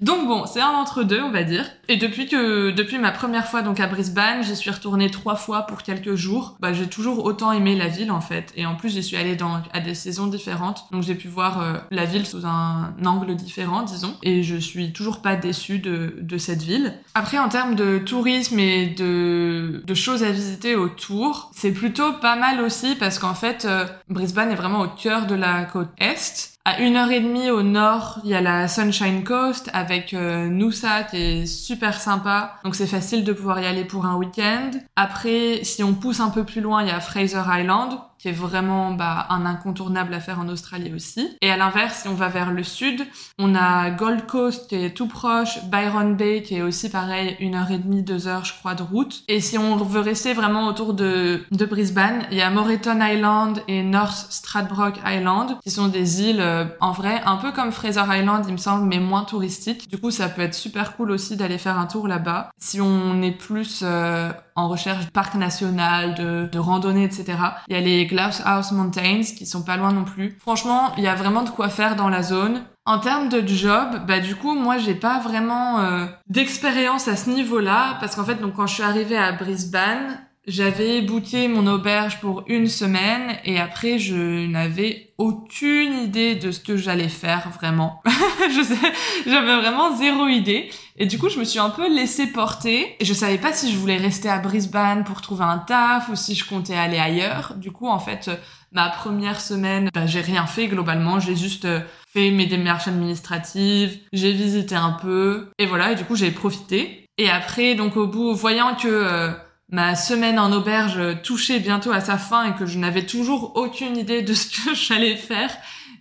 Donc bon, c'est un entre-deux, on va dire. Et depuis que, depuis ma première fois donc à Brisbane, j'y suis retournée trois fois pour quelques jours. Bah, j'ai toujours autant aimé la ville en fait. Et en plus, j'y suis allée dans, à des saisons différentes. Donc j'ai pu voir euh, la ville sous un angle différent, disons. Et je suis toujours pas déçue de, de cette ville. Après, en termes de tourisme et de, de choses à visiter autour, c'est plutôt pas mal aussi parce qu'en fait, euh, Brisbane est vraiment au cœur de la côte Est. À une heure et demie au nord, il y a la Sunshine Coast avec euh, Noosa qui est super sympa. Donc c'est facile de pouvoir y aller pour un week-end. Après, si on pousse un peu plus loin, il y a Fraser Island qui vraiment bah, un incontournable à faire en Australie aussi. Et à l'inverse, si on va vers le sud, on a Gold Coast qui est tout proche, Byron Bay qui est aussi pareil, une heure et demie, deux heures, je crois, de route. Et si on veut rester vraiment autour de, de Brisbane, il y a Moreton Island et North Stradbroke Island, qui sont des îles, euh, en vrai, un peu comme Fraser Island, il me semble, mais moins touristiques. Du coup, ça peut être super cool aussi d'aller faire un tour là-bas. Si on est plus euh, en recherche de parc national, de, de randonnée, etc. Il y a les Glasshouse Mountains qui sont pas loin non plus. Franchement, il y a vraiment de quoi faire dans la zone. En termes de job, bah du coup moi j'ai pas vraiment euh, d'expérience à ce niveau-là parce qu'en fait donc quand je suis arrivée à Brisbane, j'avais booké mon auberge pour une semaine et après je n'avais aucune idée de ce que j'allais faire vraiment. [laughs] je sais, j'avais vraiment zéro idée et du coup je me suis un peu laissée porter et je savais pas si je voulais rester à Brisbane pour trouver un taf ou si je comptais aller ailleurs. Du coup en fait ma première semaine, bah, j'ai rien fait globalement, j'ai juste euh, fait mes démarches administratives, j'ai visité un peu et voilà et du coup j'ai profité. Et après donc au bout voyant que euh, ma semaine en auberge touchait bientôt à sa fin et que je n'avais toujours aucune idée de [laughs] ce que j'allais faire,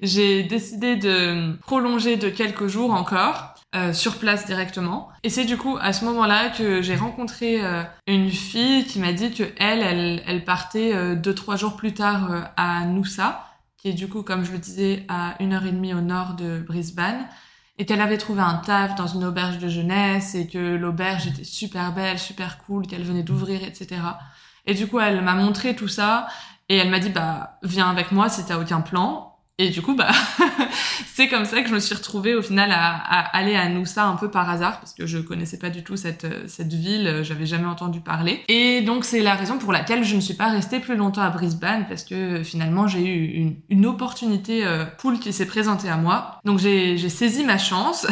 j'ai décidé de prolonger de quelques jours encore euh, sur place directement. Et c'est du coup à ce moment-là que j'ai rencontré euh, une fille qui m'a dit que elle, elle, elle partait euh, deux trois jours plus tard euh, à Noosa, qui est du coup, comme je le disais, à une heure et demie au nord de Brisbane et qu'elle avait trouvé un taf dans une auberge de jeunesse et que l'auberge était super belle, super cool, qu'elle venait d'ouvrir, etc. Et du coup, elle m'a montré tout ça et elle m'a dit, bah, viens avec moi si t'as aucun plan. Et du coup, bah, [laughs] c'est comme ça que je me suis retrouvée au final à, aller à Noosa un peu par hasard parce que je connaissais pas du tout cette cette ville, j'avais jamais entendu parler. Et donc c'est la raison pour laquelle je ne suis pas restée plus longtemps à Brisbane parce que finalement j'ai eu une, opportunité euh, qui s'est présentée à moi. Donc j'ai saisi ma chance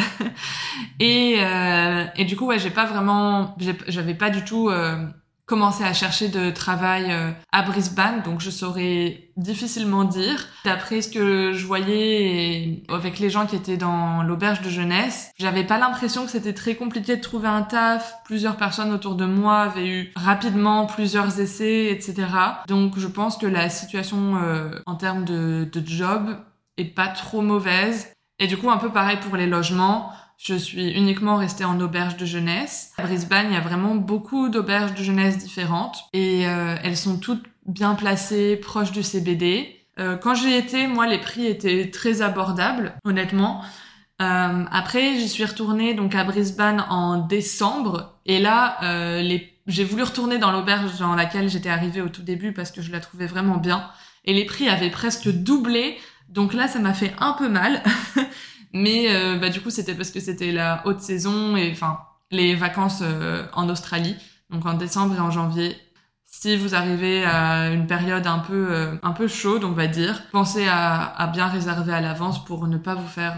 [laughs] et euh, du coup ouais j'ai pas vraiment j'avais pas du tout euh, commencé à chercher de travail euh, à Brisbane, donc je saurais difficilement dire. D'après ce que je voyais avec les gens qui étaient dans l'auberge de jeunesse, j'avais pas l'impression que c'était très compliqué de trouver un taf. Plusieurs personnes autour de moi avaient eu rapidement plusieurs essais, etc. Donc je pense que la situation euh, en termes de, de job est pas trop mauvaise. Et du coup, un peu pareil pour les logements. Je suis uniquement restée en auberge de jeunesse. À Brisbane, il y a vraiment beaucoup d'auberges de jeunesse différentes et euh, elles sont toutes bien placées, proches du CBD. Euh, quand j'y étais, moi, les prix étaient très abordables, honnêtement. Euh, après, j'y suis retournée donc à Brisbane en décembre et là, euh, j'ai voulu retourner dans l'auberge dans laquelle j'étais arrivée au tout début parce que je la trouvais vraiment bien et les prix avaient presque doublé. Donc là, ça m'a fait un peu mal. [laughs] Mais euh, bah, du coup, c'était parce que c'était la haute saison et enfin les vacances euh, en Australie, donc en décembre et en janvier. Si vous arrivez à une période un peu euh, un peu chaude, on va dire, pensez à, à bien réserver à l'avance pour ne pas vous faire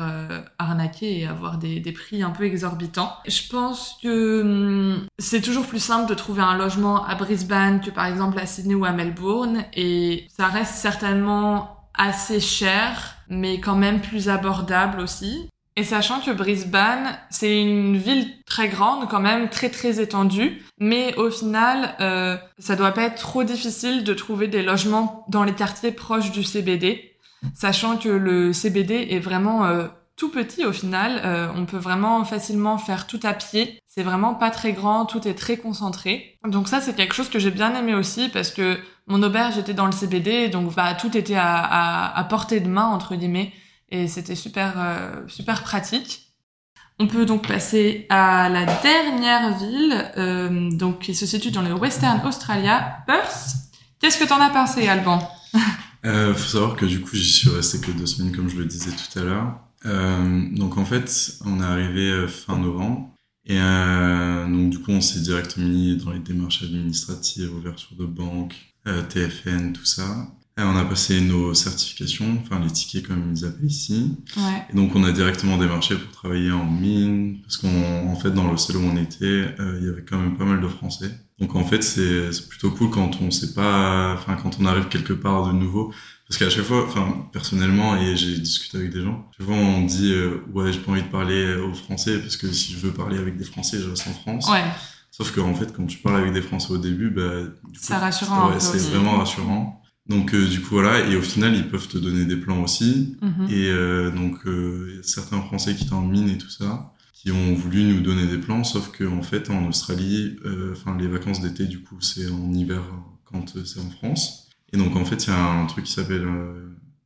arnaquer et avoir des, des prix un peu exorbitants. Je pense que hum, c'est toujours plus simple de trouver un logement à Brisbane que par exemple à Sydney ou à Melbourne et ça reste certainement assez cher, mais quand même plus abordable aussi. Et sachant que Brisbane, c'est une ville très grande, quand même très très étendue, mais au final, euh, ça doit pas être trop difficile de trouver des logements dans les quartiers proches du CBD, sachant que le CBD est vraiment euh, tout petit au final. Euh, on peut vraiment facilement faire tout à pied. C'est vraiment pas très grand, tout est très concentré. Donc ça, c'est quelque chose que j'ai bien aimé aussi parce que mon auberge était dans le CBD, donc bah tout était à, portée de main entre guillemets, et c'était super euh, super pratique. On peut donc passer à la dernière ville, euh, donc qui se situe dans le Western Australia, Perth. Qu'est-ce que t'en as pensé, Alban? Euh, Faut savoir que du coup j'y suis resté que deux semaines, comme je le disais tout à l'heure. Euh, donc en fait, on est arrivé fin novembre. Et donc du coup, on s'est directement mis dans les démarches administratives, ouverture de banque, TFN, tout ça. Et on a passé nos certifications, enfin les tickets comme ils appellent ici. Ouais. Et donc on a directement démarché pour travailler en mine, parce qu'en en fait dans le hostel où on était, euh, il y avait quand même pas mal de Français. Donc en fait c'est c'est plutôt cool quand on sait pas, enfin quand on arrive quelque part de nouveau, parce qu'à chaque fois, enfin personnellement et j'ai discuté avec des gens, chaque fois on dit euh, ouais j'ai pas envie de parler aux Français parce que si je veux parler avec des Français je reste en France. Ouais, Sauf que en fait, quand tu parles avec des Français au début, bah, du coup, rassurant Ouais, c'est vraiment rassurant. Donc euh, du coup voilà, et au final ils peuvent te donner des plans aussi. Mhm. Et euh, donc euh, certains Français qui étaient en mine et tout ça, qui ont voulu nous donner des plans, sauf que en fait en Australie, euh, enfin les vacances d'été du coup c'est en hiver quand euh, c'est en France. Et donc en fait il y a un truc qui s'appelle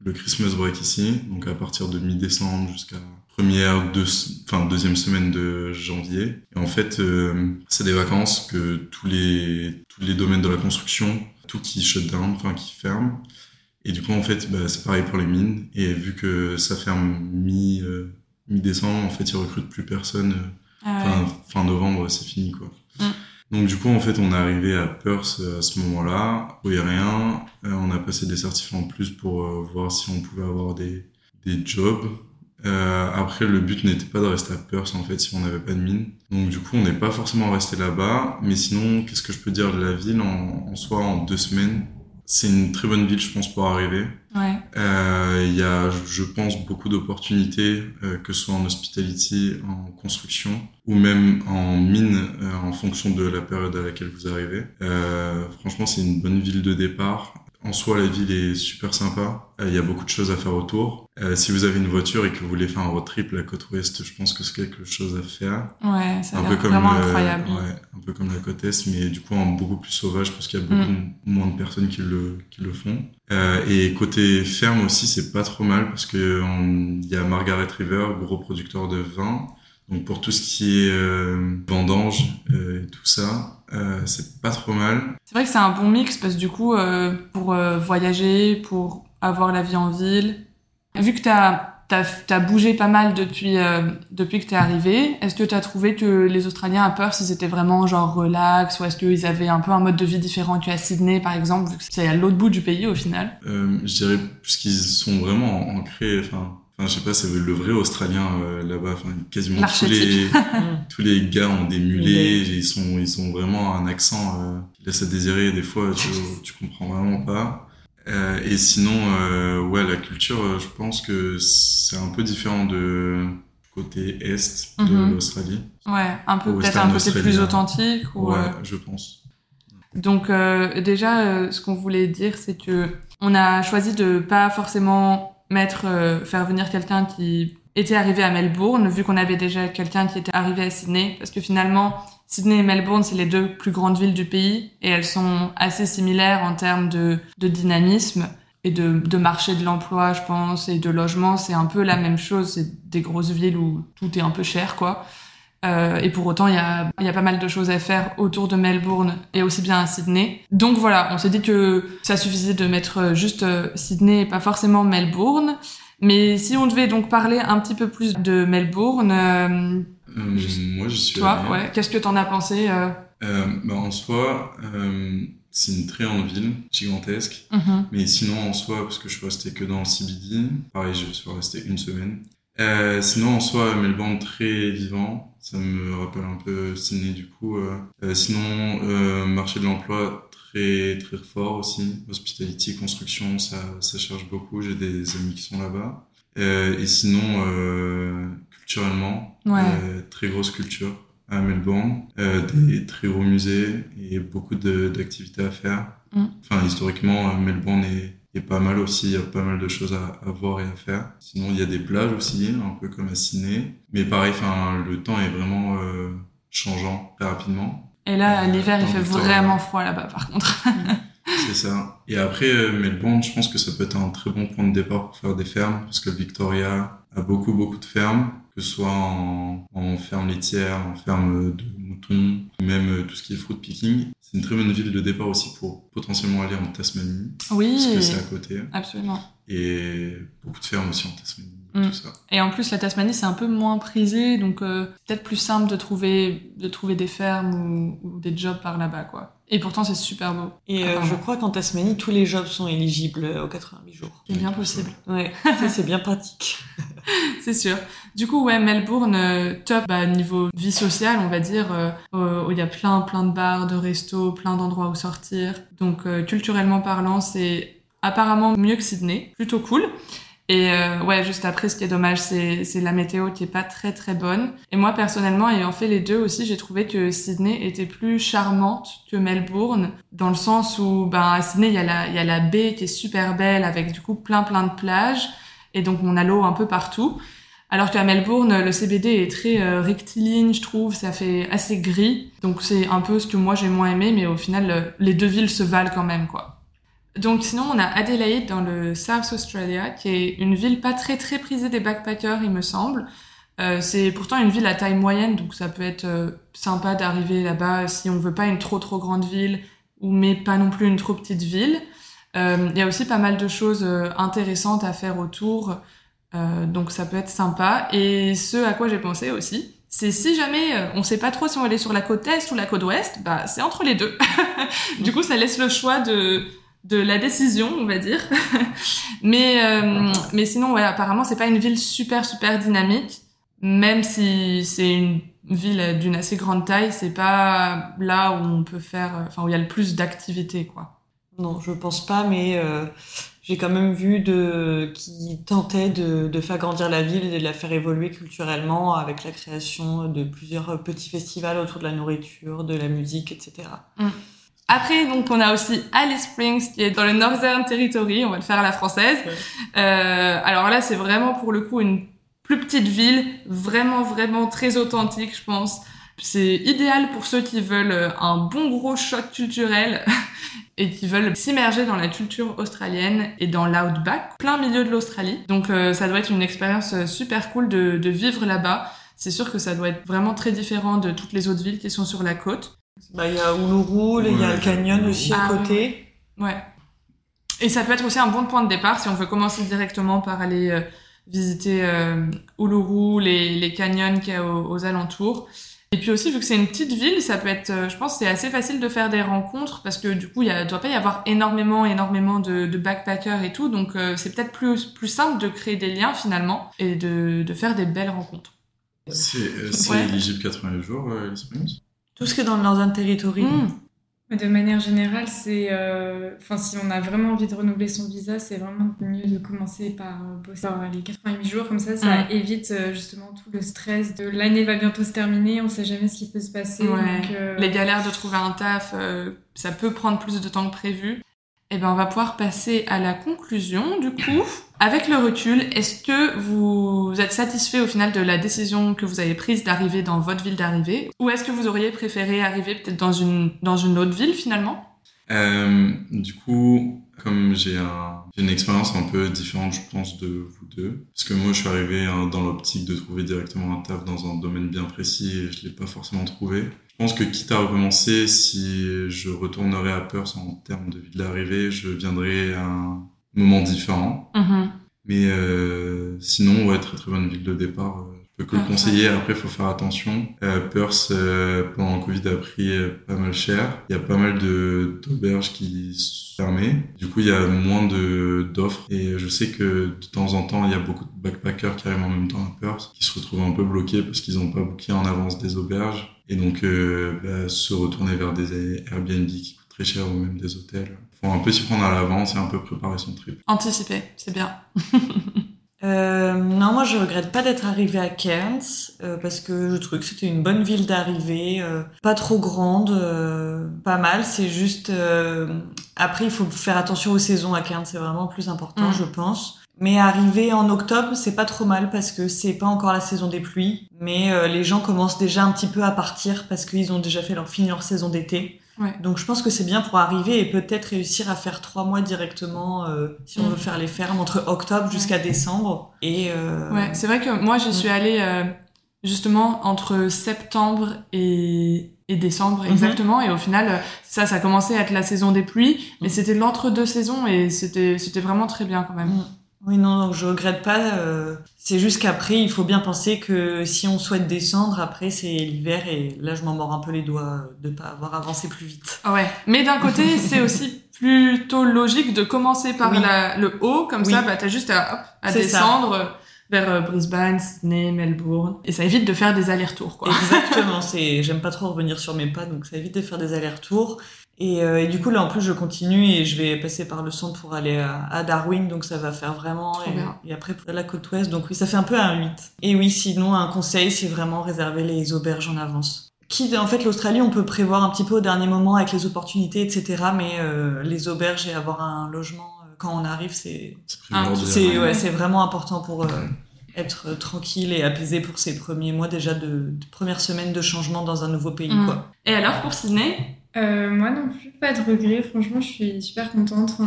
le Christmas break ici, donc à partir de mi-décembre jusqu'à première, deux, enfin deuxième semaine de janvier. Et en fait, euh, c'est des vacances que tous les tous les domaines de la construction, tout qui shut down, enfin qui ferme. Et du coup, en fait, bah, c'est pareil pour les mines. Et vu que ça ferme mi euh, mi décembre, en fait, ils recrutent plus personne. Euh, ah fin, novembre, c'est fini quoi. Mm. Donc du coup, en fait, on est arrivé à Perth à ce moment-là. Il n'y a rien. on a passé des certificats en plus pour voir si on pouvait avoir des des jobs euh, après, le but n'était pas de rester à Perth en fait si on n'avait pas de mine. Donc du coup, on n'est pas forcément resté là-bas. Mais sinon, qu'est-ce que je peux dire de la ville en, en soi en deux semaines? C'est une très bonne ville, je pense, pour arriver. Ouais. Euh, il y a, je pense, beaucoup d'opportunités, euh, que ce soit en hospitality, en construction ou même en mine, euh, en fonction de la période à laquelle vous arrivez. franchement, c'est une bonne ville de départ. En soi, la ville est super sympa. Euh, il y a beaucoup de choses à faire autour. Euh, si vous avez une voiture et que vous voulez faire un road trip, la côte ouest, je pense que c'est quelque chose à faire. Ouais, c'est vraiment incroyable. Ouais, un peu comme la côte est, mais du coup en beaucoup plus sauvage parce qu'il y a beaucoup mm. moins de personnes qui le qui le font. Euh, et côté ferme aussi, c'est pas trop mal parce que il y a Margaret River, gros producteur de vin. Donc pour tout ce qui est euh, vendange euh, et tout ça, euh, c'est pas trop mal. C'est vrai que c'est un bon mix parce que du coup, euh, pour voyager, pour avoir la vie en ville, vu que t'as T'as as bougé pas mal depuis depuis que t'es arrivé. Est-ce que t'as trouvé que les Australiens à Perth ils étaient vraiment genre relax ou est-ce qu'ils avaient un peu un mode de vie différent qu'à Sydney par exemple vu que c'est à l'autre bout du pays au final? Je dirais puisqu'ils sont vraiment ancrés. Enfin, Enfin, je sais pas, c'est le vrai Australien euh, là-bas. Enfin, quasiment tous les [laughs] tous les gars ont des mulets. Ils sont ils sont vraiment un accent euh, qui laisse à désirer. Des fois, tu, [laughs] tu comprends vraiment pas. Euh, et sinon, euh, ouais, la culture, je pense que c'est un peu différent de côté est de mhm. l'Australie. Ouais, un peu peut-être un côté plus authentique. Ou, ouais, je pense. Donc déjà, ce qu'on voulait dire, c'est que on a choisi de pas forcément mettre, euh, faire venir quelqu'un qui était arrivé à Melbourne, vu qu'on avait déjà quelqu'un qui était arrivé à Sydney, parce que finalement, Sydney et Melbourne, c'est les deux plus grandes villes du pays, et elles sont assez similaires en termes de, de dynamisme et de, de marché de l'emploi, je pense, et de logement. C'est un peu la même chose, c'est des grosses villes où tout est un peu cher, quoi. Euh, et pour autant, il y a, y a pas mal de choses à faire autour de Melbourne et aussi bien à Sydney. Donc voilà, on s'est dit que ça suffisait de mettre juste euh, Sydney et pas forcément Melbourne. Mais si on devait donc parler un petit peu plus de Melbourne, euh, moi je suis. Toi, ouais. Qu'est-ce que t'en as pensé bah, En soi, c'est une très grande ville, gigantesque. Mm-hmm. Mais sinon, en soi, parce que je suis resté que dans le CBD, pareil, je suis resté une semaine. Sinon, en soi, Melbourne très vivant ça me rappelle un peu Sydney du coup. Euh, euh, sinon, euh, marché de l'emploi très très fort aussi. Hospitality, construction, ça, ça cherche beaucoup. J'ai des amis qui sont là-bas. et sinon, culturellement, très grosse culture à Melbourne, des très gros musées et beaucoup d'activités à faire. Mm. Enfin, historiquement, Melbourne est pas mal aussi, il y a pas mal de choses à, voir et à faire. Sinon, il y a des plages aussi, un peu comme à Sydney. Mais pareil, enfin, le temps est vraiment euh, changeant très rapidement. Et là, euh, l'hiver, il fait vraiment froid là-bas, par contre. [laughs] C'est ça. Et après, euh, Melbourne, je pense que ça peut être un très bon point de départ pour faire des fermes, parce que Victoria a beaucoup, beaucoup de fermes, que ce soit en, en ferme laitière, en ferme de moutons, même tout ce qui est fruit picking. C'est une très bonne ville de départ aussi pour potentiellement aller en Tasmanie. Oui. Parce que c'est à côté. Absolument. Et beaucoup de fermes aussi en Tasmanie. Mm. Tout ça. Et en plus, la Tasmanie, c'est un peu moins prisé, donc euh, peut-être plus simple de trouver, de trouver des fermes ou, ou des jobs par là-bas, quoi. Et pourtant, c'est super beau. Et euh, je crois qu'en Tasmanie, tous les jobs sont éligibles euh, aux 88 jours. C'est bien possible. Ouais, ça c'est bien pratique. [laughs] c'est sûr. Du coup, ouais, Melbourne, euh, top bah, niveau vie sociale, on va dire. où il y a plein, plein de bars, de restos, plein d'endroits où sortir. Donc, culturellement parlant, c'est apparemment mieux que Sydney. Plutôt cool. Et euh, ouais, juste après, ce qui est dommage, c'est, la météo qui est pas très très bonne. Et moi, personnellement, ayant fait les deux aussi, j'ai trouvé que Sydney était plus charmante que Melbourne, dans le sens où, ben, à Sydney, il y a la, y a la baie qui est super belle, avec du coup plein plein de plages, et donc on a l'eau un peu partout. Alors qu'à Melbourne, le CBD est très euh, rectiligne, je trouve, ça fait assez gris. Donc c'est un peu ce que moi j'ai moins aimé, mais au final, les deux villes se valent quand même, quoi. Donc sinon, on a Adelaide dans le South Australia, qui est une ville pas très très prisée des backpackers, il me semble. Euh, c'est pourtant une ville à taille moyenne, donc ça peut être euh, sympa d'arriver là-bas si on veut pas une trop trop grande ville, ou mais pas non plus une trop petite ville. Euh, il y a aussi pas mal de choses intéressantes à faire autour, donc ça peut être sympa. Et ce à quoi j'ai pensé aussi, c'est si jamais on sait pas trop si on va aller sur la côte est ou la côte ouest, bah c'est entre les deux. [laughs] du coup, ça laisse le choix de de la décision, on va dire. [laughs] mais mais sinon, ouais, apparemment, c'est pas une ville super super dynamique même si c'est une ville d'une assez grande taille, c'est pas là où on peut faire, enfin où il y a le plus d'activités, quoi. Non, je pense pas, mais euh, j'ai quand même vu de qui tentait de, de faire grandir la ville et de la faire évoluer culturellement avec la création de plusieurs petits festivals autour de la nourriture, de la musique, etc. Mm. Après, donc, on a aussi Alice Springs qui est dans le Northern Territory. On va le faire à la française. Euh, alors là, c'est vraiment pour le coup une plus petite ville, vraiment, vraiment très authentique, je pense. C'est idéal pour ceux qui veulent euh, un bon gros choc culturel [laughs] et qui veulent s'immerger dans la culture australienne et dans l'outback, plein milieu de l'Australie. Donc euh, ça doit être une expérience euh, super cool de, de vivre là-bas. C'est sûr que ça doit être vraiment très différent de toutes les autres villes qui sont sur la côte. Bah il y a Uluru, il y a le canyon aussi à ah côté. Ouais. Et ça peut être aussi un bon point de départ si on veut commencer directement par aller visiter euh, Uluru, les, les canyons qu'il y a aux, alentours. Et puis aussi, vu que c'est une petite ville, ça peut être, euh, je pense, c'est assez facile de faire des rencontres parce que du coup, il ne doit pas y avoir énormément, énormément de, de backpackers et tout. Donc, euh, c'est peut-être plus, plus simple de créer des liens finalement et de, de faire des belles rencontres. C'est euh, éligible 80 jours, euh, Tout ce qui est dans le Northern Territory. Mmh. De manière générale, c'est, euh, enfin, si on a vraiment envie de renouveler son visa, c'est vraiment mieux de commencer par euh, bosser les 88 jours, comme ça, ça évite euh, justement tout le stress de l'année va bientôt se terminer, on sait jamais ce qui peut se passer. Les galères de trouver un taf, ça peut prendre plus de temps que prévu. Eh ben, on va pouvoir passer à la conclusion, du coup. Avec le recul, est-ce que vous êtes satisfait au final de la décision que vous avez prise d'arriver dans votre ville d'arrivée? Ou est-ce que vous auriez préféré arriver peut-être dans une, dans une autre ville finalement? Euh, Du coup, comme j'ai un, une expérience un peu différente, je pense, de vous deux. Parce que moi, je suis arrivé hein, dans l'optique de trouver directement un taf dans un domaine bien précis et je l'ai pas forcément trouvé. Je pense que quitte à recommencer, si je retournerais à Perth en termes de ville d'arrivée, je viendrais à un moment différent. Mm-hmm. Mais euh, sinon, ouais, très très bonne ville de départ. Que le conseiller. Après, il faut faire attention. Euh, Perth, euh, pendant le Covid, a pris euh, pas mal cher. Il y a pas mal de d'auberges qui sont fermées. Du coup, il y a moins de d'offres. Et je sais que de temps en temps, il y a beaucoup de backpackers qui arrivent en même temps à Perth, qui se retrouvent un peu bloqués parce qu'ils n'ont pas booké en avance des auberges et donc euh, bah, se retourner vers des Airbnb qui coûtent très cher ou même des hôtels. Faut un peu s'y prendre à l'avance et un peu préparer son trip. Anticiper, c'est bien. [laughs] euh, non, moi je regrette pas d'être arrivée à Cairns euh, parce que je trouve que c'était une bonne ville d'arrivée, euh, pas trop grande, euh, pas mal. C'est juste après il faut faire attention aux saisons à Cairns, c'est vraiment plus important, mm. je pense. Mais arriver en octobre, c'est pas trop mal parce que c'est pas encore la saison des pluies, mais euh, les gens commencent déjà un petit peu à partir parce qu'ils ont déjà fait leur fini leur saison d'été. Ouais. Donc je pense que c'est bien pour arriver et peut-être réussir à faire trois mois directement euh, si on mm. veut faire les fermes entre octobre jusqu'à décembre. Et euh... ouais, c'est vrai que moi j'y suis allée euh, justement entre septembre et et décembre mm-hmm. exactement et au final ça ça a commencé à être la saison des pluies mais mm. c'était l'entre deux saisons et c'était c'était vraiment très bien quand même. Oui, non, donc je regrette pas. Euh, c'est juste qu'après, il faut bien penser que si on souhaite descendre, après c'est l'hiver et là, je m'en mords un peu les doigts de pas avoir avancé plus vite. Ouais, mais d'un côté, [laughs] c'est aussi plutôt logique de commencer par le haut, comme ça, bah t'as juste à, hop, à descendre. vers euh, Brisbane, Sydney, Melbourne. Et ça évite de faire des allers-retours, quoi. Exactement. c'est, j'aime pas trop revenir sur mes pas, donc ça évite de faire des allers-retours. Et, euh, et, du coup, là, en plus, je continue et je vais passer par le centre pour aller à, Darwin, donc ça va faire vraiment. Et, et, après, pour la côte ouest, donc oui, ça fait un peu un 8. Et oui, sinon, un conseil, c'est vraiment réserver les auberges en avance. Qui, en fait, l'Australie, on peut prévoir un petit peu au dernier moment avec les opportunités, etc. Mais euh, les auberges et avoir un logement euh, quand on arrive, c'est c'est ouais, c'est vraiment important pour euh, être tranquille et apaisé pour ces premiers mois déjà de, de première semaine de changement dans un nouveau pays, mm. quoi. Et alors, pour Sydney? Euh, Moi non plus, pas de regrets. Franchement, je suis super contente.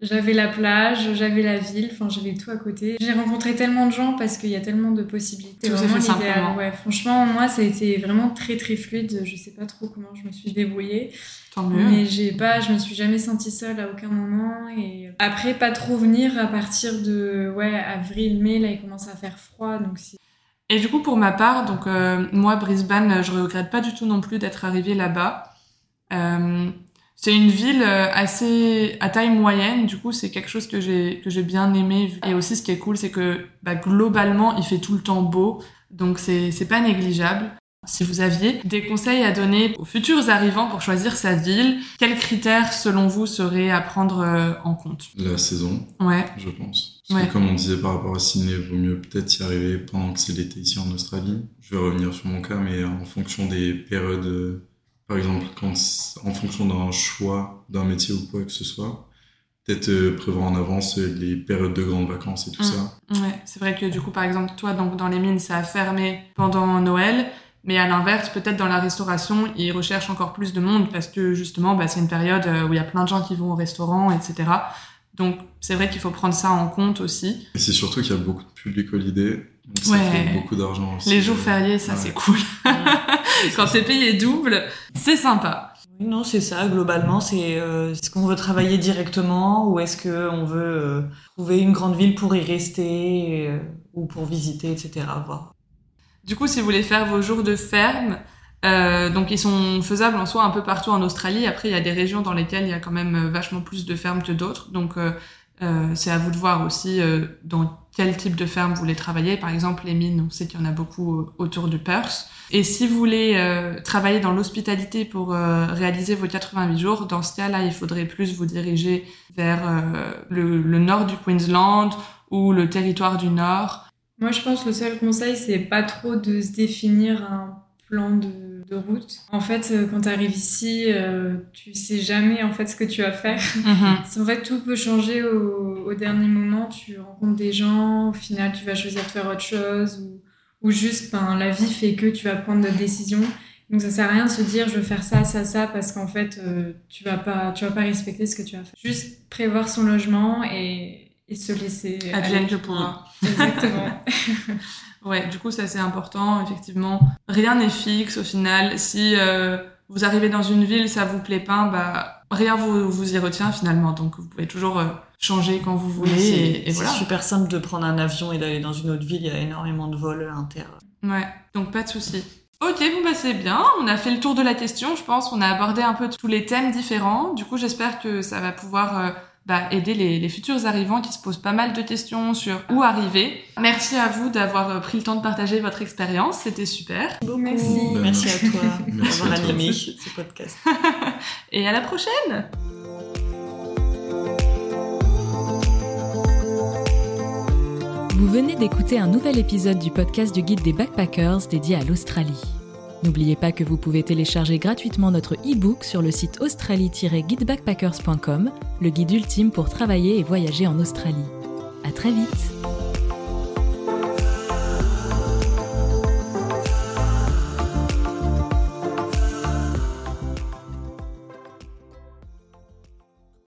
j'avais la plage, j'avais la ville, enfin, j'avais tout à côté. J'ai rencontré tellement de gens parce qu'il y a tellement de possibilités. Tout vraiment l'idéal. Ouais, franchement, moi, ça a été vraiment très très fluide. Je sais pas trop comment je me suis débrouillée. Tant mieux. Mais j'ai pas, je me suis jamais sentie seule à aucun moment. Et après, pas trop venir à partir de ouais, avril, mai, là, il commence à faire froid. Donc si et du coup, pour ma part, donc euh, moi, Brisbane, je regrette pas du tout non plus d'être arrivée là-bas. Euh, c'est une ville euh, assez à taille moyenne, du coup, c'est quelque chose que j'ai que j'ai bien aimé. Et aussi, ce qui est cool, c'est que bah, globalement, il fait tout le temps beau, donc c'est c'est pas négligeable. Si vous aviez des conseils à donner aux futurs arrivants pour choisir sa ville, quels critères selon vous seraient à prendre euh, en compte? La saison, ouais. je pense. Parce que comme on disait par rapport à Sydney, il vaut mieux peut-être y arriver pendant que c'est l'été ici en Australie. Je vais revenir sur mon cas, mais en fonction des périodes, par exemple, quand, en fonction d'un choix d'un métier ou quoi que ce soit, peut-être euh, prévoir en avance les périodes de grandes vacances et tout mmh. ça. Ouais, c'est vrai que du coup, par exemple, toi, donc, dans les mines, ça a fermé pendant Noël. Mais à l'inverse, peut-être dans la restauration, ils recherchent encore plus de monde parce que justement, bah, c'est une période euh, où il y a plein de gens qui vont au restaurant, etc. Donc c'est vrai qu'il faut prendre ça en compte aussi. Et c'est surtout qu'il y a beaucoup de public holiday, donc ça fait beaucoup d'argent aussi. Les jours fériés, ça c'est cool. [laughs] Quand c'est payé double, c'est sympa. Oui, non, c'est ça. Globalement, c'est euh, est-ce qu'on veut travailler directement ou est-ce qu'on veut euh, trouver une grande ville pour y rester ou pour visiter, etc. Voir du coup, si vous voulez faire vos jours de ferme, euh, donc ils sont faisables en soi un peu partout en Australie. Après, il y a des régions dans lesquelles il y a quand même euh, vachement plus de fermes que d'autres. Donc euh, euh c'est à vous de voir aussi euh, dans quel type de ferme vous voulez travailler. Par exemple, les mines, on sait qu'il y en a beaucoup autour de Perth. Et si vous voulez travailler dans l'hospitalité pour réaliser vos 88 jours, dans ce cas-là, il faudrait plus vous diriger vers le, le nord du Queensland ou le territoire du nord moi, je pense que le seul conseil, c'est pas trop de se définir un plan de, de route. En fait, euh, quand tu arrives ici, euh, tu sais jamais en fait ce que tu vas faire. Mm En fait, tout peut changer au, au, dernier moment. Tu rencontres des gens, au final, tu vas choisir de faire autre chose ou, ou juste, ben, la vie fait que tu vas prendre des décisions. Donc ça sert à rien de se dire je veux faire ça, ça, ça parce qu'en fait euh, tu vas pas tu vas pas respecter ce que tu vas faire. Juste prévoir son logement et et se laisser advienne que pourra. Exactement. [laughs] ouais, du coup ça c'est important effectivement. Rien n'est fixe au final. Si euh, vous arrivez dans une ville, ça vous plaît pas, bah rien vous vous y retient finalement. Donc vous pouvez toujours euh, changer quand vous voulez et, voilà. C'est super simple de prendre un avion et d'aller dans une autre ville. Il y a énormément de vols inter. Ouais, donc pas de souci. Ok, bon bah c'est bien, on a fait le tour de la question, je pense, on a abordé un peu tous les thèmes différents. Du coup, j'espère que ça va pouvoir euh, bah, aider les, les, futurs arrivants qui se posent pas mal de questions sur où arriver. Merci à vous d'avoir euh, pris le temps de partager votre expérience, c'était super. Merci. Merci à toi d'avoir animé ce podcast. [laughs] Et à la prochaine Vous venez d'écouter un nouvel épisode du podcast du guide des backpackers dédié à l'Australie. N'oubliez pas que vous pouvez télécharger gratuitement notre e-book sur le site australie-guidebackpackers.com, le guide ultime pour travailler et voyager en Australie. À très vite!